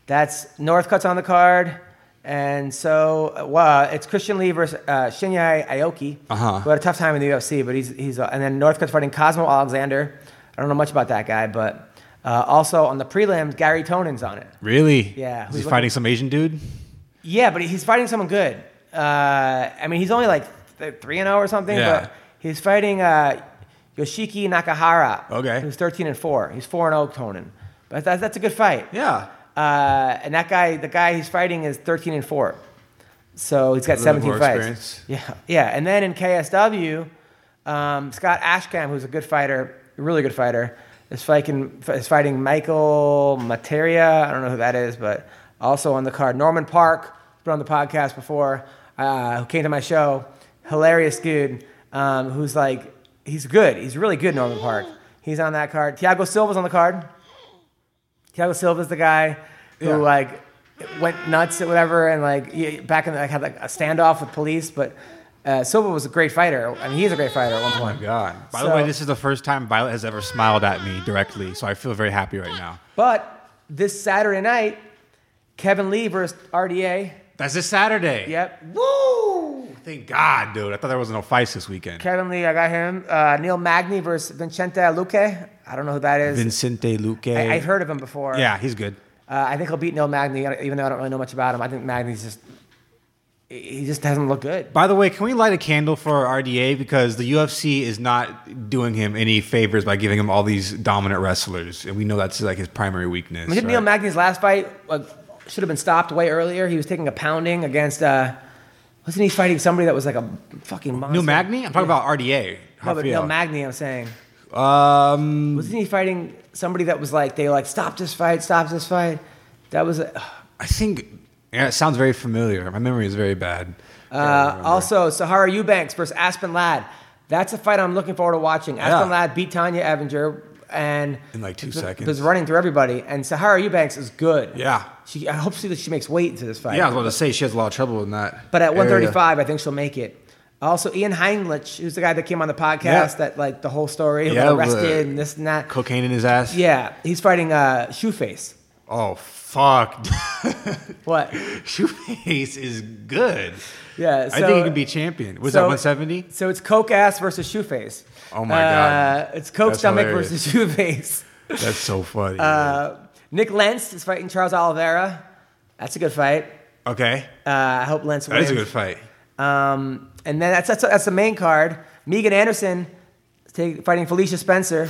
that's Northcutt's on the card. And so, uh, well, it's Christian Lee versus uh, Shinya Aoki, Uh-huh. who had a tough time in the UFC, but he's, he's uh, and then Northcutt's fighting Cosmo Alexander. I don't know much about that guy, but uh, also on the prelims, Garry Tonon's on it. Really? Yeah, Is he fighting some Asian dude? Yeah, but he's fighting someone good. Uh, I mean, he's only like th- three and zero or something. Yeah. But he's fighting uh, Yoshiki Nakahara. Okay. Who's thirteen and four. He's four and zero Tonon. But that's, that's a good fight. Yeah. Uh, and that guy, the guy he's fighting is thirteen and four. So he's got seventeen fights. experience. Yeah, yeah. And then in KSW, um, Scott Askham, who's a good fighter, a really good fighter, is fighting is fighting Michael Materla. I don't know who that is, but also on the card, Norman Parke, been on the podcast before, uh, who came to my show, hilarious dude, um, who's like he's good. He's really good, Norman Parke. He's on that card. Tiago Silva's on the card. Tiago Silva's the guy who Yeah. like went nuts or whatever, and like back in the, like had like a standoff with police. But uh, Silva was a great fighter. I mean, he's a great fighter at one Oh my god. By So- the way, this is the first time Violet has ever smiled at me directly, so I feel very happy right now. But this Saturday night, Kevin Lee versus RDA. That's this Saturday. Yep. Woo! Thank God, dude. I thought there was no fights this weekend. Kevin Lee, I got him. Uh, Neil Magny versus Vicente Luque. I don't know who that is. Vicente Luque. I, I've heard of him before. Yeah, he's good. Uh, I think he'll beat Neil Magny, even though I don't really know much about him. I think Magny's just. He just doesn't look good. By the way, can we light a candle for RDA because the UFC is not doing him any favors by giving him all these dominant wrestlers, and we know that's like his primary weakness. I mean, right? Neil Magny's last fight should have been stopped way earlier. He was taking a pounding against. Uh, wasn't he fighting somebody that was like a fucking monster? Neil Magny? I'm talking about RDA. No, but Neil. Magny, I'm saying. Um, Wasn't he fighting somebody that was like, they were like, stop this fight, stop this fight? That was. Uh, I think yeah, it sounds very familiar. My memory is very bad. uh, also, Sijara Eubanks versus Aspen Ladd. That's a fight I'm looking forward to watching. Aspen Yeah. Ladd beat Tonya Evinger and In, like, two was- seconds. was running through everybody. And Sijara Eubanks is good. Yeah. She, I hope she, that she makes weight into this fight. Yeah, I was about to say she has a lot of trouble in that. But at area. 135, I think she'll make it. Also, Ian Heinisch, who's the guy that came on the podcast, Yeah. that like the whole story, Yeah, arrested and this and that. cocaine in his ass. Yeah, he's fighting uh, Shoeface. Oh fuck. <laughs> What? <laughs> Shoeface is good. Yeah, I think he can be champion. Was so- that 170? So it's Coke ass versus Shoeface. Oh my Uh, God. It's Coke That's stomach hilarious. versus <laughs> Shoeface. That's so funny. Uh, Nick Lentz is fighting Charles Oliveira. That's a good fight. okay, Uh, I hope Lentz that wins. is a good fight. Um, and then that's, that's that's the main card. Megan Anderson take, fighting Felicia Spencer.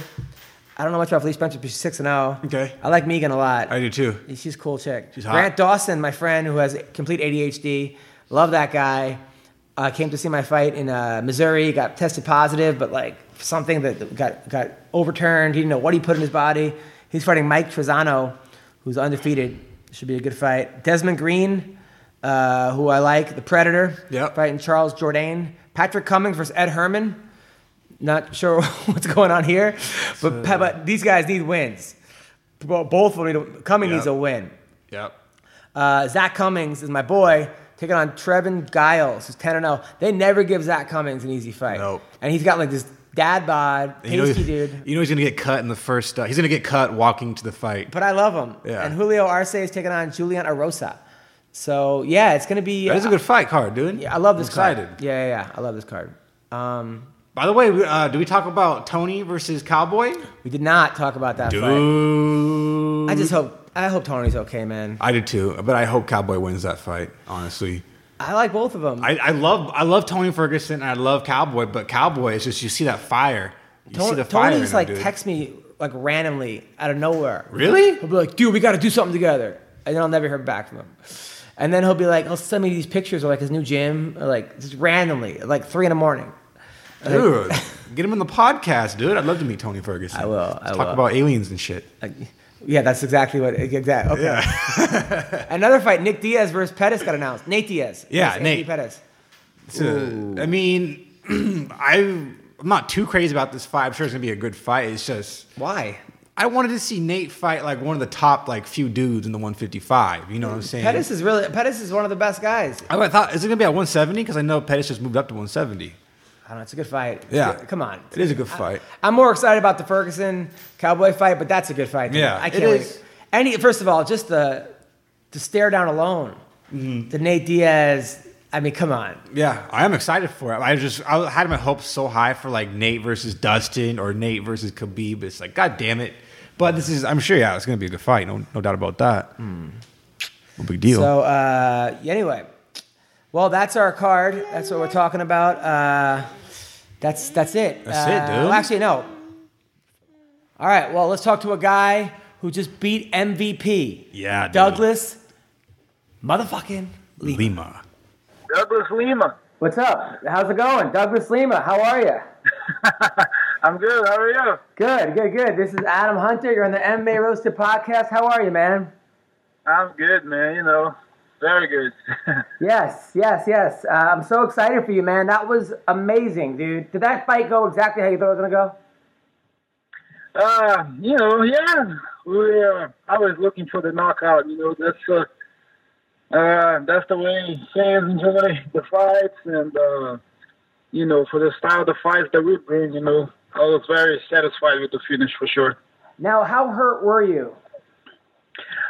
I don't know much about Felicia Spencer, but she's six and zero. Okay. I like Megan a lot. I do too. She's a cool chick. She's hot. Grant Dawson, my friend who has complete ADHD, love that guy. Uh, came to see my fight in uh, Missouri. Got tested positive, but like something that got got overturned. He didn't know what he put in his body. He's fighting Mike Trizano, who's undefeated. Should be a good fight. Desmond Green, uh, who I like, the Predator. Yep. Fighting Charles Jourdain. Patrick Cummings versus Ed Herman. Not sure <laughs> what's going on here, but, Pa- but these guys need wins. Both of them need a, Cummings Yep. needs a win. Yep. Uh, Zak Cummings is my boy, taking on Trevin Giles, who's 10 0. They never give Zak Cummings an easy fight. Nope. And he's got like this dad bod, You know, dude. you know he's gonna get cut in the first. Uh, he's gonna get cut walking to the fight. But I love him. Yeah. And Julio Arce is taking on Julian Erosa. So yeah, it's gonna be. That is a good fight card, dude. Yeah, I love this I'm card. Yeah, yeah, yeah, I love this card. Um, By the way, uh, do we talk about Tony versus Cowboy? we did not talk about that fight. I just hope I hope Tony's okay, man. I did too, but I hope Cowboy wins that fight. Honestly, I like both of them. I, I love I love Tony Ferguson and I love Cowboy, but Cowboy is just you see that fire. You see Tony, the fire. Tony's him, like dude. text me like randomly out of nowhere. Really? He'll be like, dude, we got to do something together, and then I'll never hear back from him. And then he'll be like, he'll send me these pictures of like his new gym, or like just randomly, like three in the morning. Dude, <laughs> get him in the podcast, dude. I'd love to meet Tony Ferguson. I will, Let's I talk about aliens and shit. Like, yeah, that's exactly what. Exactly. Okay. <laughs> Another fight: Nick Diaz versus Pettis got announced. Nate Diaz. Yeah, Nate. Pettis. So, I mean, <clears throat> I'm not too crazy about this fight. I'm sure it's gonna be a good fight. It's just Why? I wanted to see Nate fight like one of the top like few dudes in the 155. You know what I'm saying? Pettis is really Pettis is one of the best guys. I thought is it gonna be at 170 because I know Pettis just moved up to 170. I don't know. It's a good fight. It's Yeah. good- Come on. It is a good fight. I'm more excited about the Ferguson Cowboy fight, but that's a good fight. too. Yeah, I can't wait. is. Any first of all, just the the stare down alone, Mm-hmm. the Nate Diaz. I mean, come on. Yeah, I am excited for it. I just I had my hopes so high for like Nate versus Dustin or Nate versus Khabib. It's like God damn it. But this is I'm sure yeah it's gonna be a good fight. No no doubt about that. No big deal. So uh, anyway, well, that's our card. That's what we're talking about. Uh, that's that's it. That's it, Uh, dude. well, actually, no. All right. Well, let's talk to a guy who just beat MVP. Yeah, dude. Douglas, motherfucking Lima. Lima. Douglas Lima. What's up? How's it going, Douglas Lima? How are you? <laughs> I'm good. How are you? Good, good, good. This is Adam Hunter. You're on the MMA Roasted podcast. How are you, man? I'm good, man. You know, very good. <laughs> Yes, yes, yes. Uh, I'm so excited for you, man. That was amazing, dude. Did that fight go exactly how you thought it was gonna go? uh, you know, yeah. We uh, I was looking for the knockout. You know, that's uh, uh, that's the way fans enjoy the fights, and uh, you know, for the style of the fights that we bring, you know, I was very satisfied with the finish for sure. Now, how hurt were you?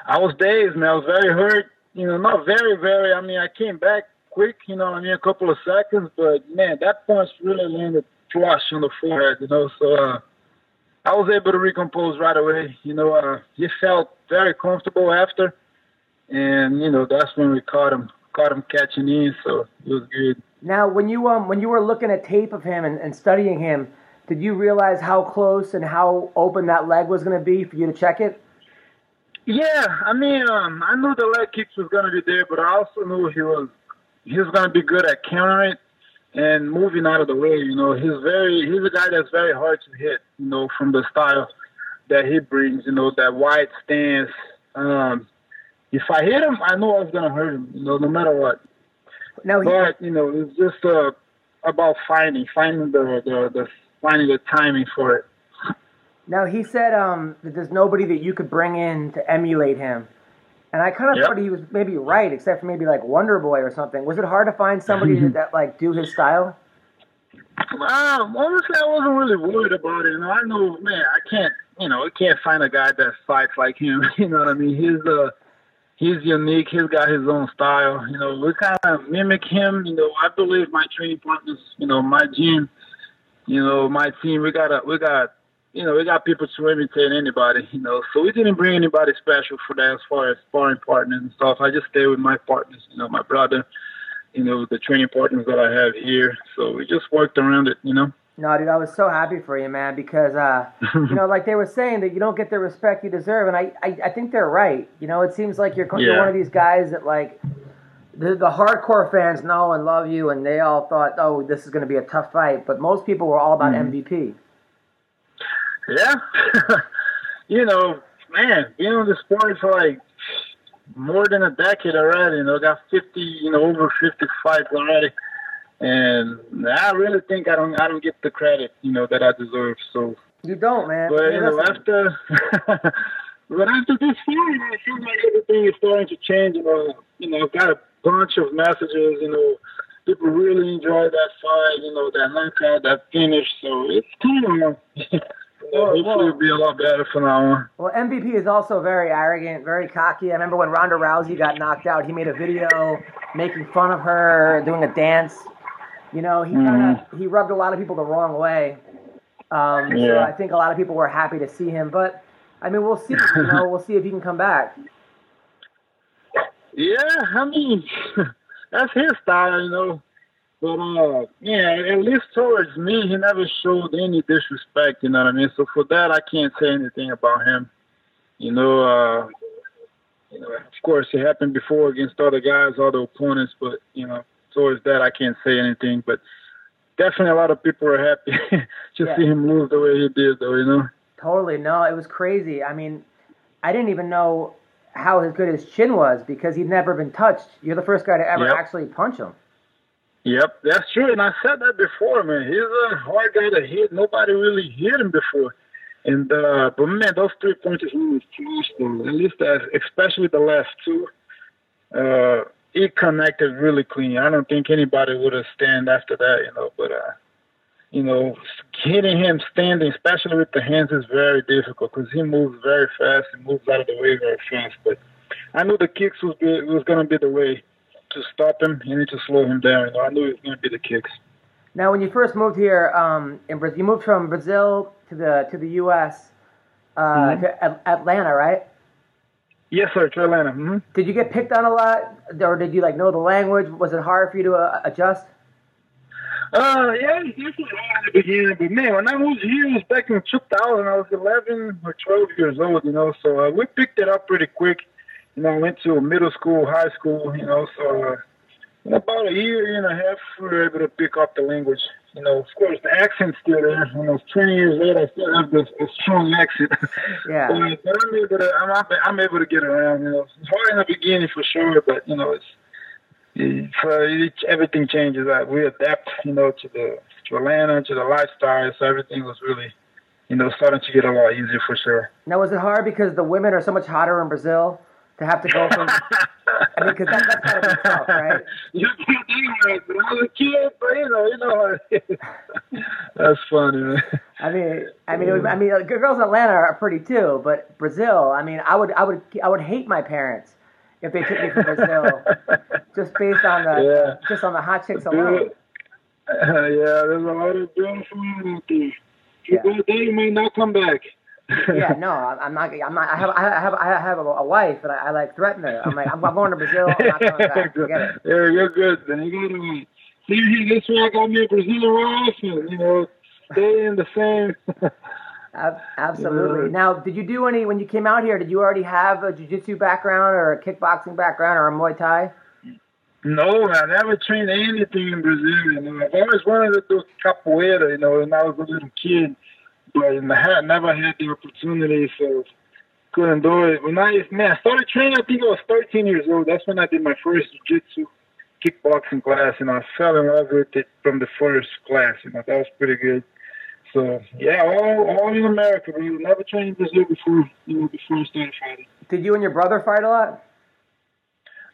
I was dazed, man. I was very hurt. You know, not very, very. I mean, I came back quick. You know, I mean, a couple of seconds, but man, that punch really landed flush on the forehead. You know, so uh, I was able to recompose right away. You know, uh, he felt very comfortable after, and you know, that's when we caught him, caught him catching in. So it was good. Now, when you um when you were looking at tape of him and, and studying him, did you realize how close and how open that leg was going to be for you to check it? Yeah, I mean, um, I knew the leg kicks was gonna be there, but I also knew he was he was gonna be good at countering it and moving out of the way. You know, he's very he's a guy that's very hard to hit. You know, from the style that he brings. You know, that wide stance. Um, if I hit him, I knew I was gonna hurt him. You know, no matter what. No, But you know, it's just uh, about finding finding the, the the finding the timing for it. Now he said um that there's nobody that you could bring in to emulate him, and I kind of Yep. thought he was maybe right, except for maybe like Wonder Boy or something. Was it hard to find somebody that, <laughs> that like do his style? Um, honestly, I wasn't really worried about it. You know, I know, man, I can't, you know, I can't find a guy that fights like him. <laughs> You know what I mean? He's uh, he's unique. He's got his own style. You know, we kind of mimic him. You know, I believe my training partners, you know, my gym, you know, my team, we got a, we got, you know, we got people to imitate anybody. You know, so we didn't bring anybody special for that as far as sparring partners and stuff. I just stay with my partners. You know, my brother. You know, the training partners that I have here. So we just worked around it. You know. No, dude, I was so happy for you, man, because uh, you know, <laughs> like they were saying that you don't get the respect you deserve, and I, I, I think they're right. You know, it seems like you're, you're one of these guys that like the the hardcore fans know and love you, and they all thought, oh, this is going to be a tough fight, but most people were all about MVP. Yeah. <laughs> you know, man, being on the sport for like more than a decade already, you know, got 50, you know, over 50 fights already. And I really think I don't, I don't get the credit, you know, that I deserve. So, You don't, man. but you know, after, <laughs> but after this fight, I feel like everything is starting to change. You know, you know, I've got a bunch of messages. You know, people really enjoy that fight. You know, that knockout, that finish. So it's kind of, you hopefully well- it'll be a lot better from now on. Well, MVP is also very arrogant, very cocky. I remember when Ronda Rousey got knocked out, he made a video making fun of her, doing a dance. You know, he kind of he rubbed a lot of people the wrong way. Um, So I think a lot of people were happy to see him, but I mean, we'll see. You <laughs> know, we'll see if he can come back. Yeah, I mean, <laughs> that's his style, you know. But uh, yeah, at least towards me, he never showed any disrespect. You know what I mean? So for that, I can't say anything about him. You know, uh, you know, of course, it happened before against other guys, other opponents. But you know, towards that, I can't say anything. But definitely, a lot of people are happy <laughs> to Yeah. see him lose the way he did, though. You know. Totally, no, it was crazy. I mean, I didn't even know how his good his chin was because he'd never been touched. You're the first guy to ever Yep. actually punch him. Yep, that's true. And I said that before, man. He's a hard guy to hit. Nobody really hit him before. And uh but man, those three he was trash though. At least that especially the last two. Uh he connected really clean. I don't think anybody would have stand after that, you know, but uh you know, hitting him standing, especially with the hands, is very difficult because he moves very fast. He moves out of the way very fast. But I knew the kicks was be, was to be the way to stop him and to slow him down. You know, I knew it was going to be the kicks. Now, when you first moved here um, in Brazil, you moved from Brazil to the to the U.S. Uh, Mm-hmm. to At- Atlanta, right? Yes, sir, Carolina. hmm Did you get picked on a lot, or did you like know the language? Was it hard for you to uh, adjust? Uh, yeah, it was definitely hard in the beginning, but man, when I moved here, it was back in 2000. I was 11 or 12 years old, you know, so uh, we picked it up pretty quick. You know, I went to middle school, high school, you know, so uh, in about a year, year and a half, we were able to pick up the language. You know, of course, the accent's still there. You know, 20 years later, I still have this, this strong accent. <laughs> Yeah. Uh, but I'm able to, I'm, I'm able to get around. You know, it's hard in the beginning for sure, but you know, it's it's, uh, everything changes. Uh, we adapt, you know, to the to Atlanta, to the lifestyle. So everything was really, you know, starting to get a lot easier for sure. Now, was it hard because the women are so much hotter in Brazil to have to go from? I mean, because that, that's be tough, <laughs> right? You can't do it, but I was a kid, but you know, you know how it is. <laughs> That's funny, man. I mean, I mean, was, I mean, uh, girls in Atlanta are pretty too, but Brazil. I mean, I would, I would, I would hate my parents if they took me from Brazil <laughs> just based on the, Yeah. just on the hot chicks alone. Uh, yeah, there's a lot of beautiful women out there. If you Yeah. go there, you may not come back. Yeah, <laughs> no, I'm not. I'm not. I have. I have. I have a, wife, and I, I like threaten her. I'm like, I'm, I'm going to Brazil. I'm not coming back. <laughs> Forget it. Yeah, you're good. Then you gotta uh, see here. This way I got me a Brazilian wife, and you know, stay in the same. <laughs> Ab- Absolutely. Now, did you do any when you came out here? Did you already have a jiu-jitsu background or a kickboxing background or a Muay Thai? no, I never trained anything in Brazil. You know, I've always wanted to do capoeira. You know, when I was a little kid, but I never had the opportunity, so couldn't do it. When I man, I started training, I think I was 13 years old. That's when I did my first jiu-jitsu kickboxing class, and I fell in love with it from the first class. You know, that was pretty good. So yeah, all all in America. You never trained in Brazil before. You know, before I started fighting. Did you and your brother fight a lot?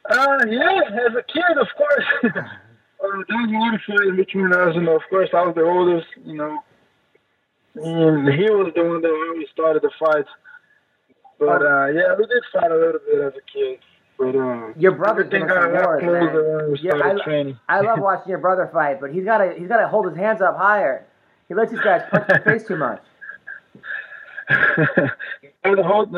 Uh, yeah, as a kid, of course. <laughs> uh, there was a lot of fighting between us, and of course, I was the oldest. You know, and he was the one that always started the fights. But uh, yeah, we did fight a little bit as a kid. But uh, Your brother everything doing some got a lot wars, closer man. we Yeah, I, training. I love <laughs> watching your brother fight, but he's got to he's got to hold his hands up higher. He lets these guys punch the face too much. <laughs> He's got to hold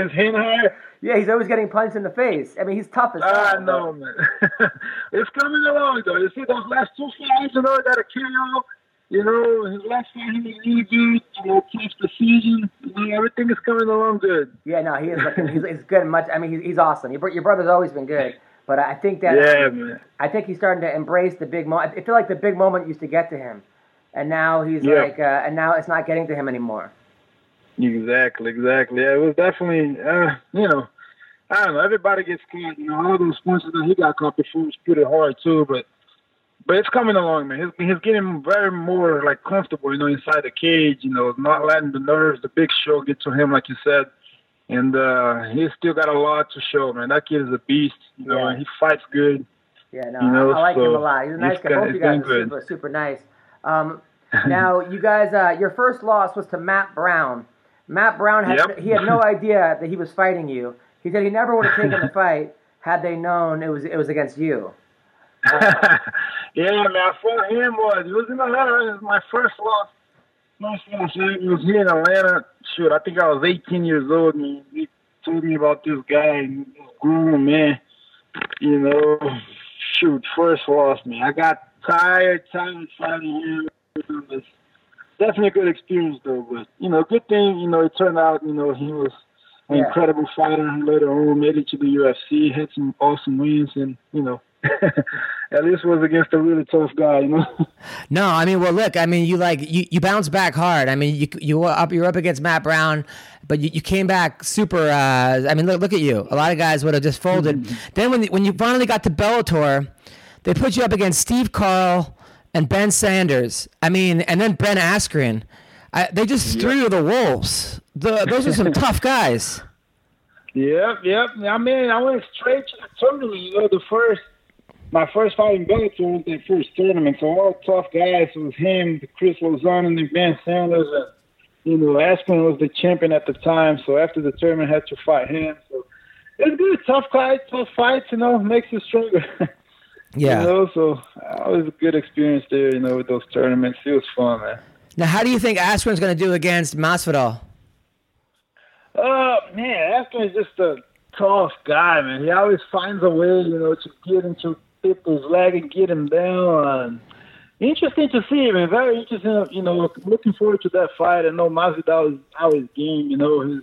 his hand higher. Yeah, he's always getting punched in the face. I mean, he's tough as hell. I know, man. <laughs> it's coming along, though. You see those last two fights, you know, got a KO. You know, his last fight, he was really good. You know, tough decision. You know, everything is coming along good. Yeah, no, he is looking. He's, he's good. Much. I mean, he's, he's awesome. Your, your brother's always been good, but I think that Yeah, man. I think he's starting to embrace the big moment. I feel like the big moment used to get to him, and now he's Yeah. like, uh, and now it's not getting to him anymore. Exactly, exactly. Yeah, it was definitely, uh, you know, I don't know. Everybody gets caught. You know, all those punches that he got caught before was pretty hard too. But, but it's coming along, man. He's, he's getting very more like comfortable. You know, inside the cage. You know, not letting the nerves, the big show get to him, like you said. And uh he's still got a lot to show, man. That kid is a beast. You know, Yeah. he fights good. Yeah, no, You know, I, I like him a lot. He's a nice guy. Both you guys are super, super nice. Um, <laughs> Now, you guys, uh, your first loss was to Matt Brown. Matt Brown had Yep. he had no <laughs> idea that he was fighting you. He said he never would have taken the <laughs> fight had they known it was it was against you. <laughs> yeah, man, I fought him was it was in Atlanta. It was my first loss. First loss. It was here in Atlanta. Shoot, I think I was 18 years old. And he told me about this guy, and this groom man. You know, shoot, first loss, man. I got tired, tired fighting him. It was definitely a good experience, though. But you know, good thing. You know, it turned out. You know, he was an Yeah. incredible fighter. Later on, made it to the UFC, had some awesome wins, and you know, <laughs> at least was against a really tough guy. You know. No, I mean, well, look, I mean, you like you, you bounced back hard. I mean, you you were up you're up against Matt Brown, but you, you came back super. Uh, I mean, look look at you. A lot of guys would have just folded. then when when you finally got to Bellator, they put you up against Steve Carl and Ben Saunders. I mean, and then Ben Askren. I, they just threw you the wolves. The, those are some <laughs> tough guys. Yep, yep. I mean, I went straight to the tournament. You know, the first, my first fight in Bellator was that first tournament. So all tough guys. It was him, Chris Lozano, and then Ben Saunders, and you know, Askren was the champion at the time. So after the tournament, I had to fight him. So it's good, tough fight, tough fights. You know, makes you stronger. <laughs> Yeah. You know, so uh, it was a good experience there. You know, with those tournaments, it was fun, man. Now, how do you think Askren's going to do against Masvidal? Uh, man, Askren is just a tough guy, man. He always finds a way, you know, to get into people's leg and get him down. Interesting to see, man. Very interesting. You know, looking forward to that fight. I know Masvidal is out his game. You know, he's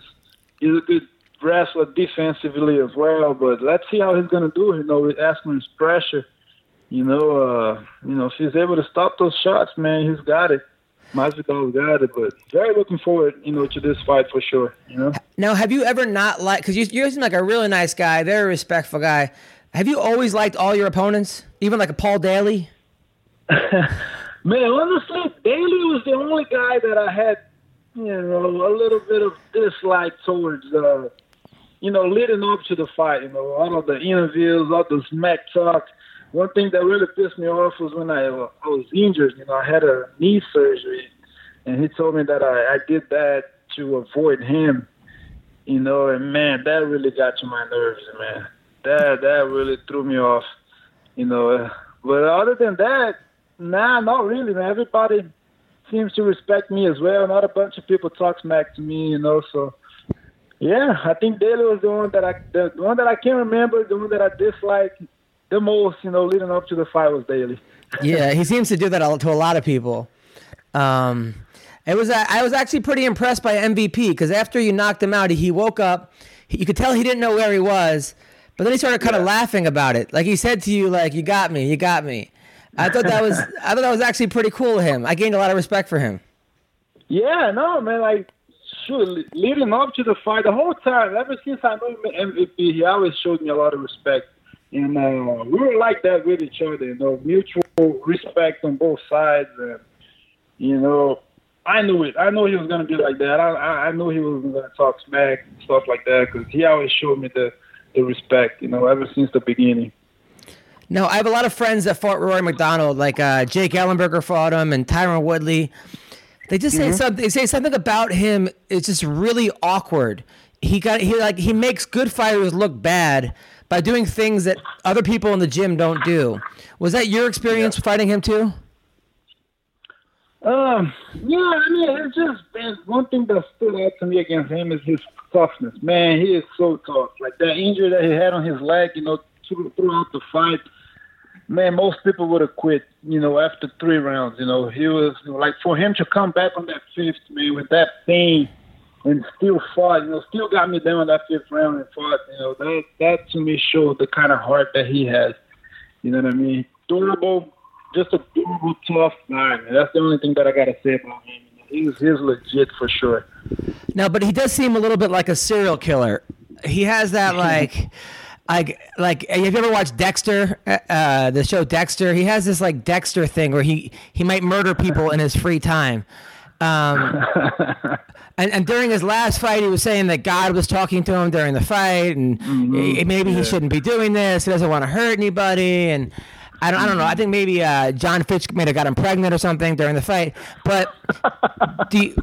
he's a good wrestler defensively as well. But let's see how he's gonna do. You know, with Askren's pressure. You know, uh, you know, if he's able to stop those shots, man, he's got it. Masvidal's got it. But very looking forward, you know, to this fight for sure. You know. Now, have you ever not liked? Because you you seem like a really nice guy, very respectful guy. Have you always liked all your opponents, even like a Paul Daley? <laughs> Man, honestly, Daley was the only guy that I had, you know, a little bit of dislike towards. Uh, you know, leading up to the fight, you know, all of the interviews, all the smack talk. One thing that really pissed me off was when I, uh, I was injured. You know, I had a knee surgery, and he told me that I, I did that to avoid him. You know, and man, that really got to my nerves, man. That that really threw me off. You know, uh, but other than that, nah, not really, man. Everybody seems to respect me as well. Not a bunch of people talk smack to me, you know. So, yeah, I think Daley was the one that I, the one that I can remember, the one that I disliked the most, you know, leading up to the fight was Daley. <laughs> Yeah, he seems to do that to a lot of people. Um, it was I was actually pretty impressed by MVP because after you knocked him out, he woke up. You could tell he didn't know where he was, but then he started kind of laughing about it. Like he said to you, like "You got me, you got me." I thought that was <laughs> I thought that was actually pretty cool of him. I gained a lot of respect for him. Yeah, no, man. Like, sure, le- leading up to the fight, the whole time, ever since I know him MVP, he always showed me a lot of respect. And uh, we were like that with each other, you know, mutual respect on both sides. And, you know, I knew it. I knew he was going to be like that. I, I, I knew he was going to talk smack and stuff like that because he always showed me the, the respect, you know, ever since the beginning. No, I have a lot of friends that fought Rory MacDonald, like uh, Jake Ellenberger fought him and Tyron Woodley. They just say something. They say something about him. It's just really awkward. He got he like he makes good fighters look bad by doing things that other people in the gym don't do. Was that your experience fighting him too? Um, yeah, I mean, it's just man, one thing that stood out to me against him is his toughness. Man, he is so tough. Like that injury that he had on his leg, you know, through- throughout the fight. Man, most people would have quit, you know, after three rounds. You know, he was like for him to come back on that fifth, man, with that pain and still fought, you know, still got me down on that fifth round and fought. You know, that that to me showed the kind of heart that he has. You know what I mean? Durable, just a durable, tough guy. Man. That's the only thing that I gotta say about him. He's he's legit for sure. No, but he does seem a little bit like a serial killer. He has that <laughs> like, like, like. Have you ever watched Dexter? Uh, Uh, the show Dexter. He has this like Dexter thing where he he might murder people in his free time. Um, <laughs> and, and during his last fight, he was saying that God was talking to him during the fight, and eh, maybe he shouldn't be doing this. He doesn't want to hurt anybody, and I don't, I don't know. I think maybe uh, Jon Fitch may have got him pregnant or something during the fight. But do you,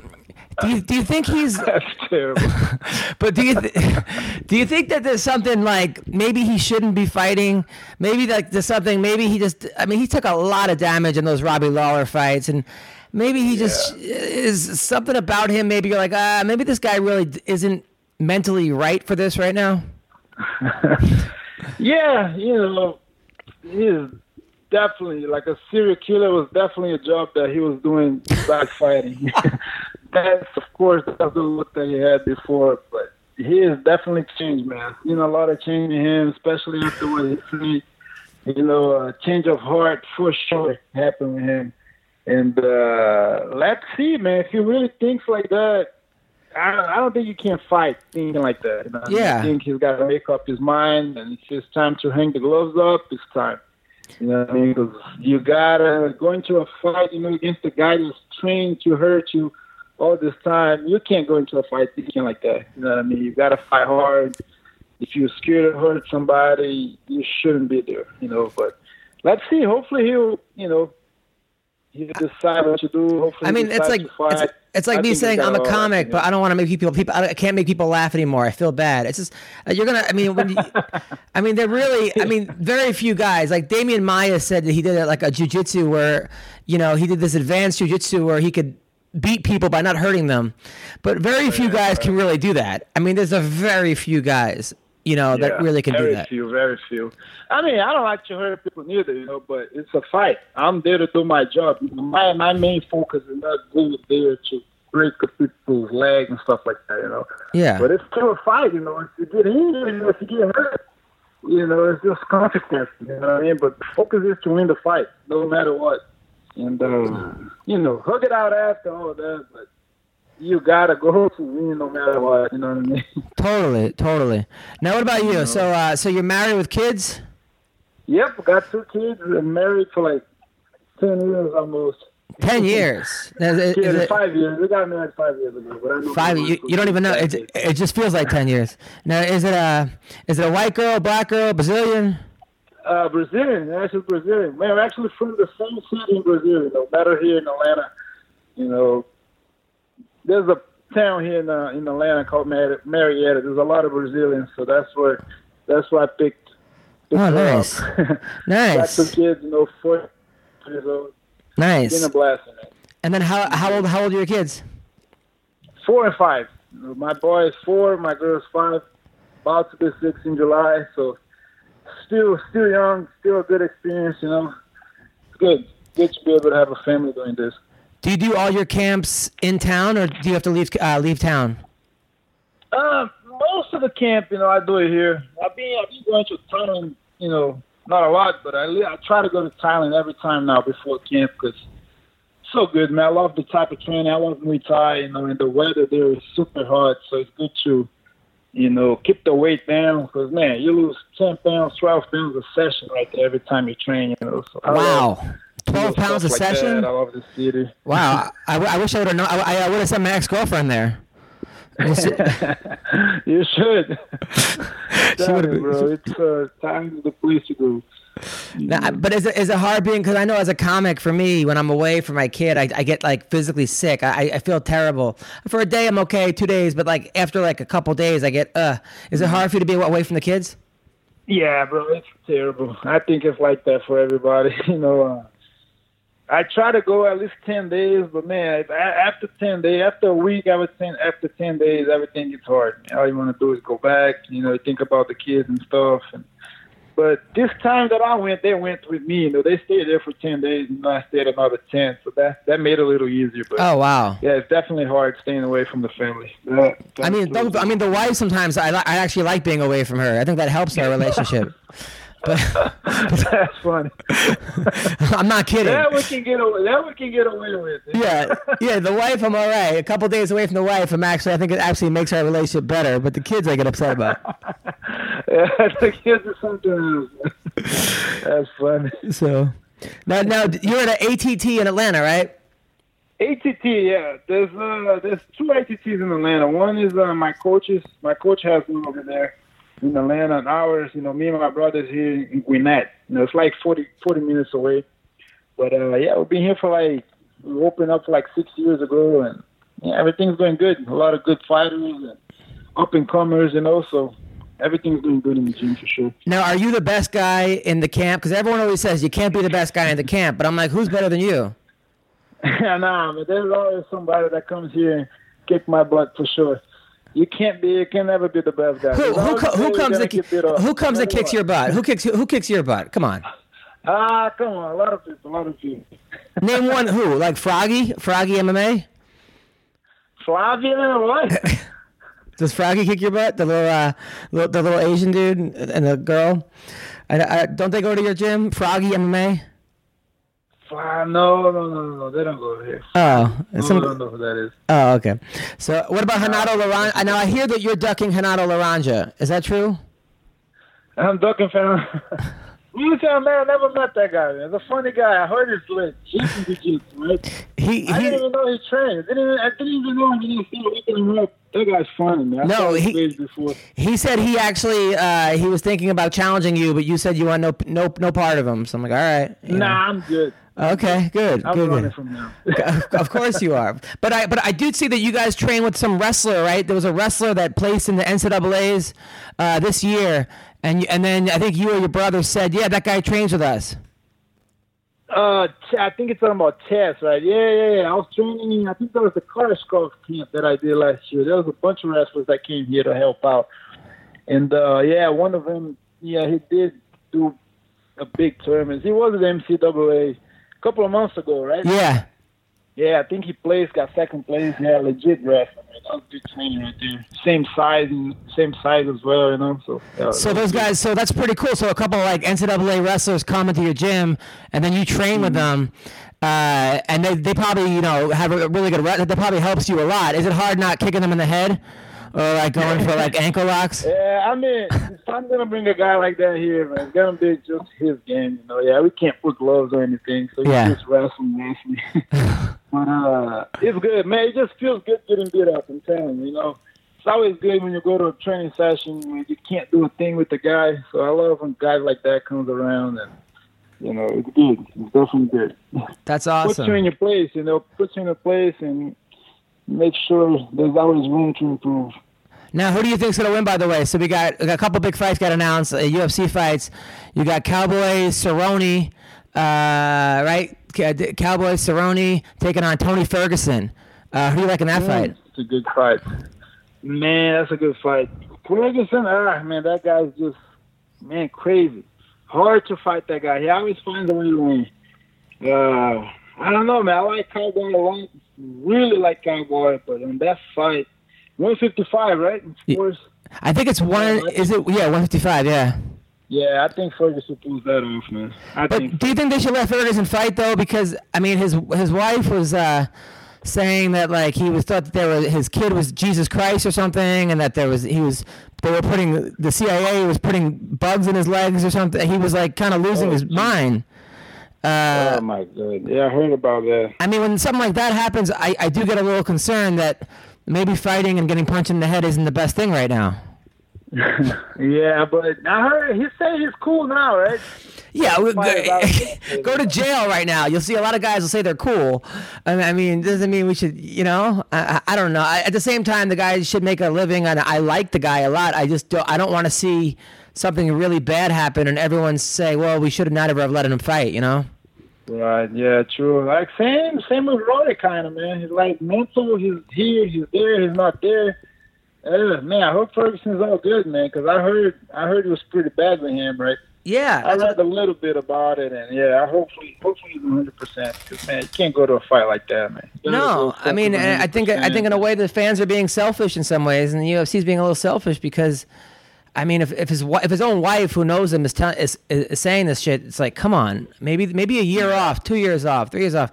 do you, do you think he's <laughs> That's terrible. <laughs> But do you th- <laughs> do you think that there's something like maybe he shouldn't be fighting? Maybe like there's something. Maybe he just. I mean, he took a lot of damage in those Robbie Lawler fights, and maybe he just is something about him. Maybe you're like, ah, maybe this guy really isn't mentally right for this right now. Yeah, you know, is definitely like a serial killer was definitely a job that he was doing besides fighting. <laughs> that's of course that's the look that he had before, but he has definitely changed, man. You know, a lot of change in him, especially after what he said. You know, a change of heart for sure happened with him. And uh let's see, man. If he really thinks like that, I don't, I don't think you can fight thinking like that. You know? Yeah. I think he's got to make up his mind, and if it's time to hang the gloves up, it's time. You know what I mean? 'Cause you gotta go into a fight, you know, against a guy that's trained to hurt you all this time. You can't go into a fight thinking like that. You know what I mean? You gotta fight hard. If you're scared to hurt somebody, you shouldn't be there. You know, but let's see. Hopefully, he'll, you know, he'll decide what to do. Hopefully, I mean, it's like to fight. it's, it's like I me saying I'm a comic, but? I don't want to make people people. I can't make people laugh anymore. I feel bad. It's just uh, you're gonna. I mean, when you, I mean, they're really. I mean, very few guys like Demian Maia said that he did it like a jujitsu where, you know, he did this advanced jujitsu where he could beat people by not hurting them, but very few guys can really do that. I mean, there's a very few guys, you know, that really can do that. Very few, very few. I mean, I don't like to hurt people neither, you know, but it's a fight. I'm there to do my job. My my main focus is not go there to break people's legs and stuff like that, you know. Yeah. But it's still a fight, you know. If you get injured, you know, if you get hurt, you know, it's just consequences, you know what I mean? But the focus is to win the fight, no matter what. And, uh, you know, hug it out after all that, but you gotta go <laughs> to win no matter what, you know what I mean? Totally, totally. Now, what about you? So, uh, so you're married with kids? Yep, got two kids. and married for like ten years almost. Ten <laughs> years. Is- is it- five years. We got married five years ago. But I know Five. You, you don't even know. It, it just feels like ten years. Now, is it a is it a white girl, black girl, Brazilian? uh, Brazilian, actually Brazilian. Man, we're actually from the same city in Brazil. You know, better here in Atlanta. You know, there's a town here in uh, in Atlanta called Mar- Marietta. There's a lot of Brazilians, so that's where that's where I picked. picked Oh, her <laughs> nice. got Nice, two kids, you know, four years old. nice. Been a blast. And then how how old how old are your kids? four and five. My boy is four, my girl is five, about to be six in July. So still, still young, still a good experience. You know, it's good. Good to be able to have a family doing this. Do you do all your camps in town, or do you have to leave uh, leave town? Uh, most of the camp, you know, I do it here. I've been, I've been going to Thailand, you know, not a lot, but I, I try to go to Thailand every time now before camp because so good, man. I love the type of training. I love Muay Thai, you know, and the weather there is super hot, so it's good to, you know, keep the weight down because, man, you lose 10 pounds, 12 pounds a session right there every time you train, you know. So Wow, you know, twelve pounds a like session. I love the city. Wow, I, I wish I would have known. I, I would have sent my ex girlfriend there. <laughs> you should. <laughs> She would've Tell been- me, bro. It's uh, time is the place to go. Now, but is it, is it hard being? Because I know as a comic, for me, when I'm away from my kid, I, I get like physically sick. I, I feel terrible. For a day, I'm okay. Two days, but like after like a couple days, I get. Uh, is it hard for you to be away from the kids? Yeah, bro, it's terrible. I think it's like that for everybody. <laughs> You know, uh, I try to go at least ten days, but man, after ten days, after a week, I would think after ten days, everything gets hard. All you want to do is go back. You know, think about the kids and stuff. And but this time that I went, they went with me. You know, they stayed there for ten days, and I stayed another ten. So that that made it a little easier. But Oh wow. yeah, it's definitely hard staying away from the family. Yeah, I mean, don't, I mean, the wife sometimes I, li- I actually like being away from her. I think that helps our <laughs> relationship. But <laughs> that's funny. <laughs> I'm not kidding. That we can get away. That we can get away with. Yeah, yeah. The wife, I'm all right. A couple days away from the wife, I'm actually. I think it actually makes our relationship better. But the kids, I get upset about. <laughs> Yeah, the kids are something else. That's funny. So now, now you're at an ATT in Atlanta, right? ATT, yeah. There's uh, there's two ATTs in Atlanta. One is uh, my coaches. My coach has one over there in Atlanta, and ours, you know, me and my brothers here in Gwinnett. You know, it's like 40, 40 minutes away. But uh, yeah, we've been here for like we opened up like six years ago, and yeah, everything's going good. A lot of good fighters and up and comers, you know. So everything's doing good in the gym for sure. Now, are you the best guy in the camp? Because everyone always says you can't be the best guy in the camp, but I'm like, who's better than you? <laughs> nah, but there's always somebody that comes here and kick my butt for sure. You can't be, you can never be the best guy. Who, who, co- who comes that get beat up, who comes that kicks your butt? Who kicks who kicks your butt? Come on, Ah, come on, a lot of people, a lot of people. <laughs> name one. Who like Froggy? Froggy MMA? Flavia, what? <laughs> Does Froggy kick your butt? The little, uh, little the little Asian dude and the girl. I, I, don't they go to your gym? Froggy MMA. Fla- no, no, no, no, they don't go here. Oh, No, some- I don't know who that is. oh, okay. So what about Renato Laranja? Now I hear that you're ducking Renato Laranja. Is that true? I'm ducking fan. You tell man, I never met that guy. Man. He's a funny guy. I heard his leg. He's in jiu-jitsu, right? He I didn't even know he trained. I didn't, even- I didn't even know he didn't him. That guy's funny, man. I No, he- before. He said he actually uh, he was thinking about challenging you, but you said you want no no no part of him. So I'm like, all right. you know. Nah, I'm good. Okay, good. I'm good, running good. from now. of course you are. But I but I did see that you guys train with some wrestler, right? There was a wrestler that placed in the NCAA's uh, this year, and you- and then I think you or your brother said, yeah, that guy trains with us. Uh, I think it's talking about Tess, right? Yeah, yeah, yeah. I was training. I think that was the Koreshkov camp that I did last year. There was a bunch of wrestlers that came here to help out, and uh, yeah, one of them, yeah, he did do a big tournament. He was at NCAA a couple of months ago, right? Yeah. Yeah, I think he placed, got second place. Yeah, legit wrestler. Man. That was good training right there. Same size and same size as well, you know. So. Yeah, So those guys, so that's pretty cool. So a couple of like NCAA wrestlers come into your gym, and then you train with them, uh, and they, they probably you know have a really good. That probably helps you a lot. Is it hard not kicking them in the head, or like going for like ankle locks? <laughs> Yeah, I mean, if I'm gonna bring a guy like that here, man, it's gonna be just his game, you know. Yeah, we can't put gloves or anything, so Yeah. just wrestling, wrestling. <laughs> but uh, it's good, man. It just feels good getting beat up. I'm telling you, you know. It's always good when you go to a training session when you can't do a thing with the guy. So I love when guys like that comes around, and you know, it's good. It's definitely good. That's awesome. Puts you in your place, you know. Puts you in a place and make sure there's always room to improve. Now, who do you think's gonna win? By the way, so we got, we got a couple big fights got announced, uh, UFC fights. You got Cowboy Cerrone, uh, right? Cowboy Cerrone taking on Tony Ferguson. Uh, who do you like in that fight? It's a good fight. Man, that's a good fight. Ferguson, ah, man, that guy's just, man, crazy. Hard to fight that guy. He always finds a way to win. Uh, I don't know, man. I like Cowboy a lot. Really like Cowboy, but in that fight, 155, right? Of course. I think it's one. Is it? Yeah, 155. Yeah. Yeah, I think Ferguson pulls that off, man. I But think. do you think they should let Ferguson fight though? Because I mean, his his wife was uh, saying that like he was thought that there was his kid was Jesus Christ or something, and that there was he was they were putting the CIA was putting bugs in his legs or something. He was like kind of losing Oh, his mind. Uh, oh my god! Yeah, I heard about that. I mean, when something like that happens, I, I do get a little concerned that maybe fighting and getting punched in the head isn't the best thing right now. <laughs> Yeah, but I heard he said he's cool now, right? Yeah, we- go, <laughs> go to jail right now. You'll see a lot of guys will say they're cool. I mean, I mean doesn't mean we should, you know. I, I don't know. I, at the same time, the guy should make a living, and I like the guy a lot. I just don't. I don't want to see something really bad happen, and everyone say, "Well, we should have not ever have let him fight," you know. Right, yeah, true. Like same same with Roy kind of man. He's like mental, he's here, he's there, he's not there. Uh, man, I hope Ferguson's all good, man, because I heard I heard it was pretty bad with him, right? Yeah, I read a little bit about it, and yeah, I hopefully hopefully he's 100 percent. Because man, you can't go to a fight like that, man. No, I mean, focus I think I think in a way the fans are being selfish in some ways, and the UFC is being a little selfish because, I mean, if, if his if his own wife who knows him is, tell, is is saying this shit, it's like, come on, maybe maybe a year off, two years off, three years off,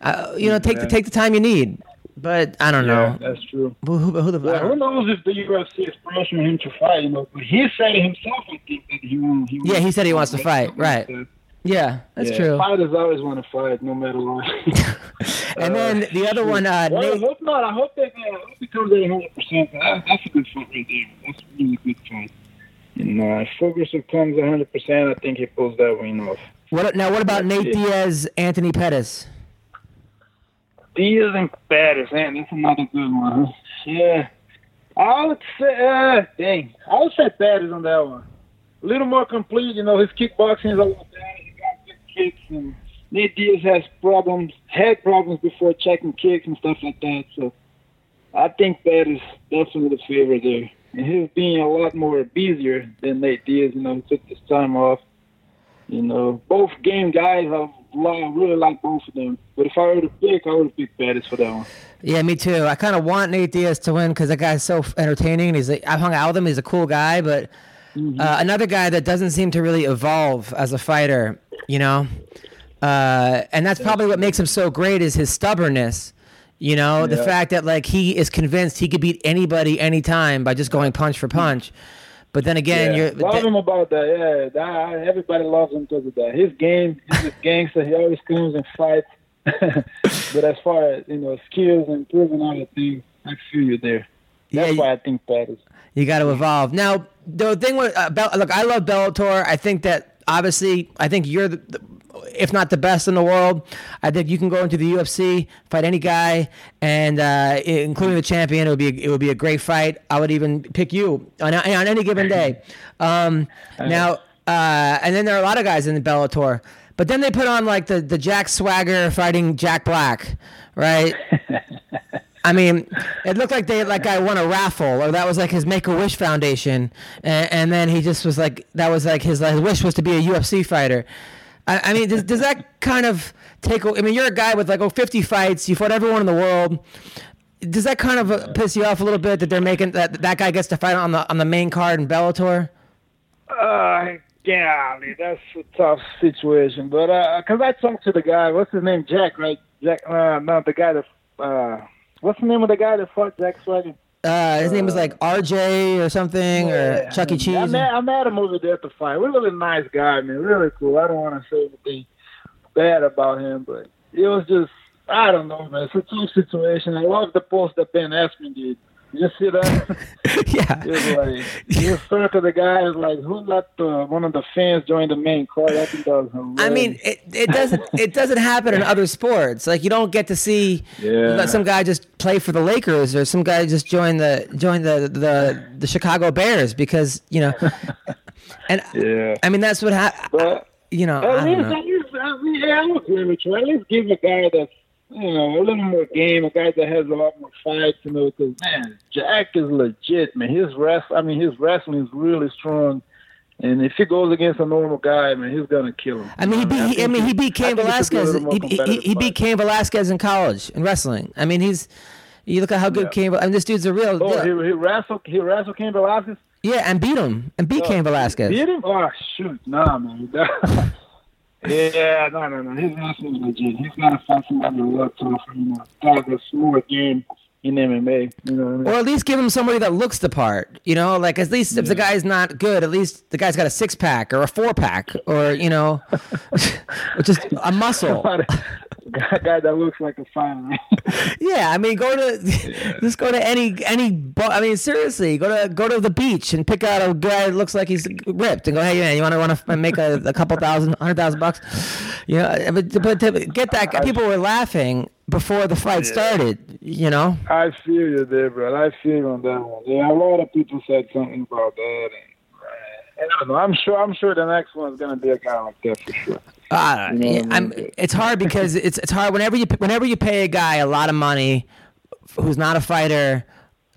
uh, you know, take the take the time you need. But I don't Yeah, know. that's true. Who, who, who the, Yeah, who knows if the UFC is pressuring him to fight? You know, but he said himself. I think that he. He Yeah, he said he wants to fight, right. Yeah, that's yeah, true. Fighters always want to fight, no matter what. <laughs> And then the other one, uh, Well, I hope not. I hope that uh, I hope he comes at 100. percent That's a good fight right there. That's a really good fight. You know, if Ferguson comes 100, percent I think he pulls that win off. What now? What about Nate Diaz, Anthony Pettis? Diaz and Pettis, man, that's another good one. Huh? Yeah, I would say, uh, dang, I would say Pettis on that one. A little more complete, you know. His kickboxing is a lot better. Kicks, and Nate Diaz has problems, had problems before checking kicks and stuff like that. So I think Pettis definitely the favorite there. And he's being a lot more busier than Nate Diaz. You know, took this time off. You know, both game guys, I really like both of them. But if I were to pick, I would pick Pettis for that one. Yeah, me too. I kind of want Nate Diaz to win because that guy's so entertaining. And he's like, I've hung out with him. He's a cool guy, but uh, another guy that doesn't seem to really evolve as a fighter. You know, uh, and that's probably what makes him so great is his stubbornness. You know, the fact that like he is convinced he could beat anybody anytime by just going punch for punch. But then again, yeah. you're love him about that. Yeah, that, everybody loves him because of that. His game, he's a gangster. He always comes and fights. <laughs> but as far as you know, skills and proving other things, I feel you there. That's Yeah, why I think Pettis. You got to <laughs> evolve. Now, the thing with uh, Bell, look, I love Bellator. I think that obviously, I think you're the, the, if not the best in the world. I think you can go into the UFC, fight any guy, and uh, including the champion. It would be it would be a great fight. I would even pick you on, on any given day. Um, now, uh, and then there are a lot of guys in the Bellator. But then they put on like the, the Jack Swagger fighting Jack Black, right? <laughs> I mean, it looked like they like guy won a raffle, or that was like his Make a Wish Foundation, and, and then he just was like that was like his, his wish was to be a UFC fighter. I, I mean, does, does that kind of take? I mean, you're a guy with like oh 50 fights, you fought everyone in the world. Does that kind of uh, piss you off a little bit that they're making that that guy gets to fight on the on the main card in Bellator? Uh, golly, that's a tough situation. But uh 'cause I talked to the guy, what's his name, Jack, right? Jack, uh, no, the guy that, uh, what's the name of the guy that fought Jack Swagger? Uh, his name was like RJ or something or Chuck E. Cheese. I met, I met him over there at the fight. Really nice guy, man. Really cool. I don't want to say anything bad about him, but it was just, I don't know, man. It's a tough situation. I love the post that Ben Askren did. You see that? <laughs> yeah. It's like you circle the guys like who let the, one of the fans join the main think that hilarious. I mean, it, it doesn't <laughs> it doesn't happen in other sports. Like you don't get to see Yeah. some guy just play for the Lakers or some guy just join the join the the, the Chicago Bears because you know. <laughs> And yeah. I mean that's what happened. You know, at I least, don't know. at least, I mean, yeah, I agree with you. At least give a guy that's you know a little more game, a guy that has a lot more fights. You know, because man, Jack is legit, man. His rest, I mean, his wrestling is really strong. And if he goes against a normal guy, man, he's gonna kill him. I mean, he beat. He, I mean, he beat Cain I think it's a Velasquez. He, he, he, beat fight. Cain Velasquez in college in wrestling. I mean, he's. You look at how good Yeah. Cain. I mean, this dude's a real. Oh, deal. he, he wrestled. He wrestled Cain Velasquez. yeah, and beat him and beat uh, Cain Velasquez. Beat him? Oh shoot, nah, man. <laughs> <laughs> yeah, no, no, no. His wrestling is legit. He's gotta fight somebody a lot tougher. You know, got a smart game in MMA. You know what I mean? Or at least give him somebody that looks the part. You know, like at least if the guy's not good, at least the guy's got a six pack or a four pack or you know, <laughs> just a muscle. <laughs> guy, guy that looks like a fighter. <laughs> Yeah, I mean, go to just go to any any. I mean, seriously, go to go to the beach and pick out a guy that looks like he's ripped and go, hey man, you want to want to make a, a couple thousand, hundred thousand bucks? You know, but, but to get that, guy- people were laughing before the fight started. You know. I feel you there, bro. I feel you on that one. Yeah, a lot of people said something about that. And, and I don't know. I'm sure. I'm sure the next one's gonna be a guy like that for sure. Uh, You know I I'm, mean? it's hard because it's it's hard whenever you whenever you pay a guy a lot of money who's not a fighter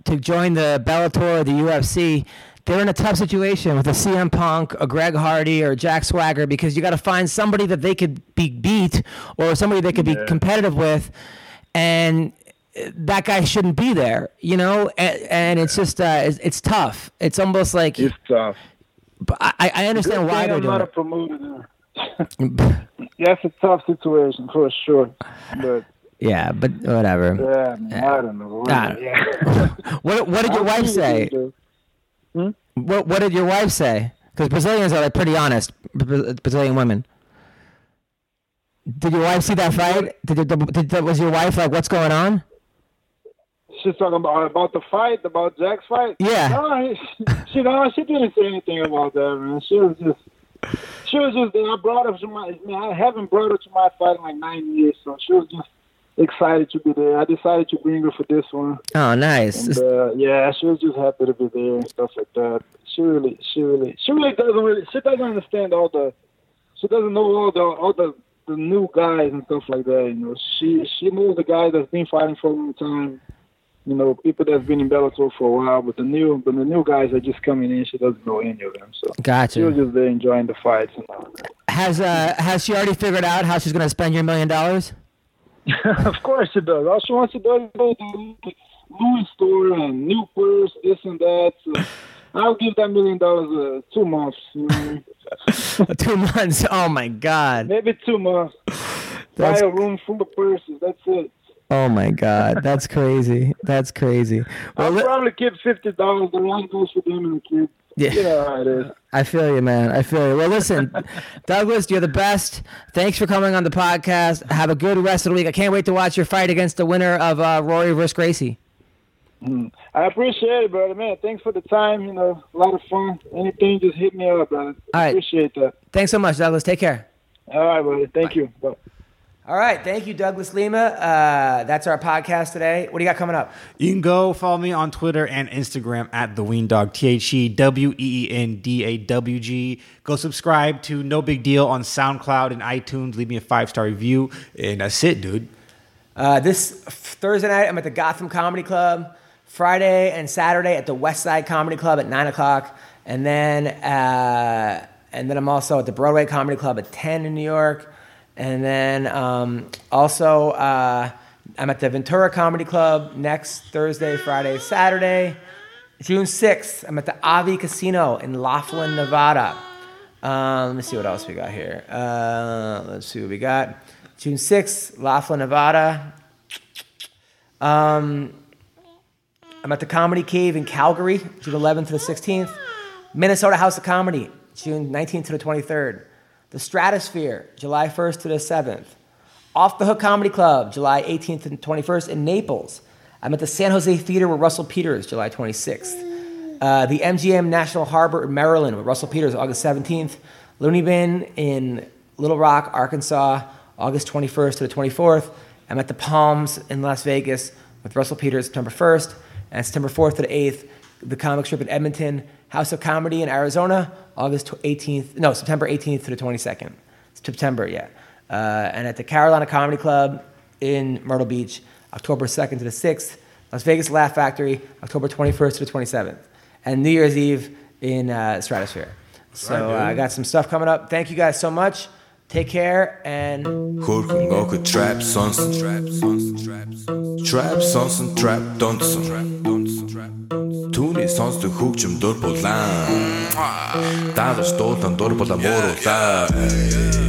to join the Bellator or the UFC. They're in a tough situation with a CM Punk, a Greg Hardy, or Jack Swagger because you got to find somebody that they could be beat or somebody they could be competitive with, and that guy shouldn't be there, you know. And, and it's just uh, it's, it's tough. It's almost like It's tough. but I, I understand Good why they're I'm doing not a it. promoter there. <laughs> That's a tough situation for sure. But Yeah, but whatever. yeah, I don't know. Don't- Yeah. <laughs> What what did your <laughs> wife say? What what did your wife say? Because Brazilians are like pretty honest. Brazilian women. Did your wife see that fight? Did, did, did, was your wife like, what's going on? She's talking about about the fight, about Jack's fight. Yeah. No, she, she no, she didn't say anything about that, man. She was just, she was just. I brought her to my. Man, I haven't brought her to my fight in like nine years, so she was just excited to be there. I decided to bring her for this one. Oh, nice. And, uh, yeah, she was just happy to be there and stuff like that. She really, she really, she really doesn't really, she doesn't understand all the, she doesn't know all the, all the, the new guys and stuff like that. You know, she, she knows the guys that's been fighting for a long time. You know, people that's been in Bellator for a while, but the new, but the new guys are just coming in. She doesn't know any of them, so gotcha. she was just there enjoying the fights and all that. Has uh has she already figured out how she's gonna spend your million dollars? <laughs> of course it does. All she wants to do is go to Louis store and new purse, this and that. So I'll give that million dollars uh, two months. You know what I mean? <laughs> Two months. Oh my god. Maybe two months. Buy a room full of purses. That's it. Oh my god. That's crazy. That's crazy. Well, I'll probably keep fifty dollars. The rest goes for them and the kids. Yeah. You know how it is. I feel you, man. I feel you. Well, listen, <laughs> Douglas, you're the best. Thanks for coming on the podcast. Have a good rest of the week. I can't wait to watch your fight against the winner of uh, Rory versus Gracie. I appreciate it, brother. Man, thanks for the time. You know, a lot of fun. Anything, just hit me up, brother. All right. Appreciate that. Thanks so much, Douglas. Take care. All right, buddy. Thank you. Bye. All right. Thank you, Douglas Lima. Uh, that's our podcast today. What do you got coming up? You can go follow me on Twitter and Instagram at the Weendawg T H E W E E N D A W G. Go subscribe to No Big Deal on SoundCloud and iTunes. Leave me a five star review, and that's it, dude. Uh, this Thursday night, I'm at the Gotham Comedy Club. Friday and Saturday at the West Side Comedy Club at nine o'clock, and then uh, and then I'm also at the Broadway Comedy Club at ten in New York, and then um, also uh, I'm at the Ventura Comedy Club next Thursday, Friday, Saturday. June 6th, I'm at the Avi Casino in Laughlin, Nevada. Um, let me see what else we got here. Uh, let's see what we got. June 6th, Laughlin, Nevada. Um, I'm at the Comedy Cave in Calgary, June 11th to the 16th. Minnesota House of Comedy, June 19th to the 23rd. The Stratosphere, July 1st to the 7th. Off the Hook Comedy Club, July 18th and 21st in Naples. I'm at the San Jose Theater with Russell Peters, July 26th. Uh, the MGM National Harbor in Maryland with Russell Peters, August 17th. Looney Bin in Little Rock, Arkansas, August 21st to the 24th. I'm at the Palms in Las Vegas with Russell Peters, September 1st. And September 4th to the 8th, the comic strip in Edmonton, House of Comedy in Arizona, August 18th, no, September 18th to the 22nd. September, yeah. Uh, and at the Carolina Comedy Club in Myrtle Beach, October 2nd to the 6th. Las Vegas Laugh Factory, October 21st to the 27th. And New Year's Eve in uh, Stratosphere. So uh, I got some stuff coming up. Thank you guys so much. Take care and Hörkun okkur trap sonsen Trap sonsen Trap sonsen Trap donsen Түүний сонсдог хөгжим дур булаан Даалж дуулан дур булаа мууруулаа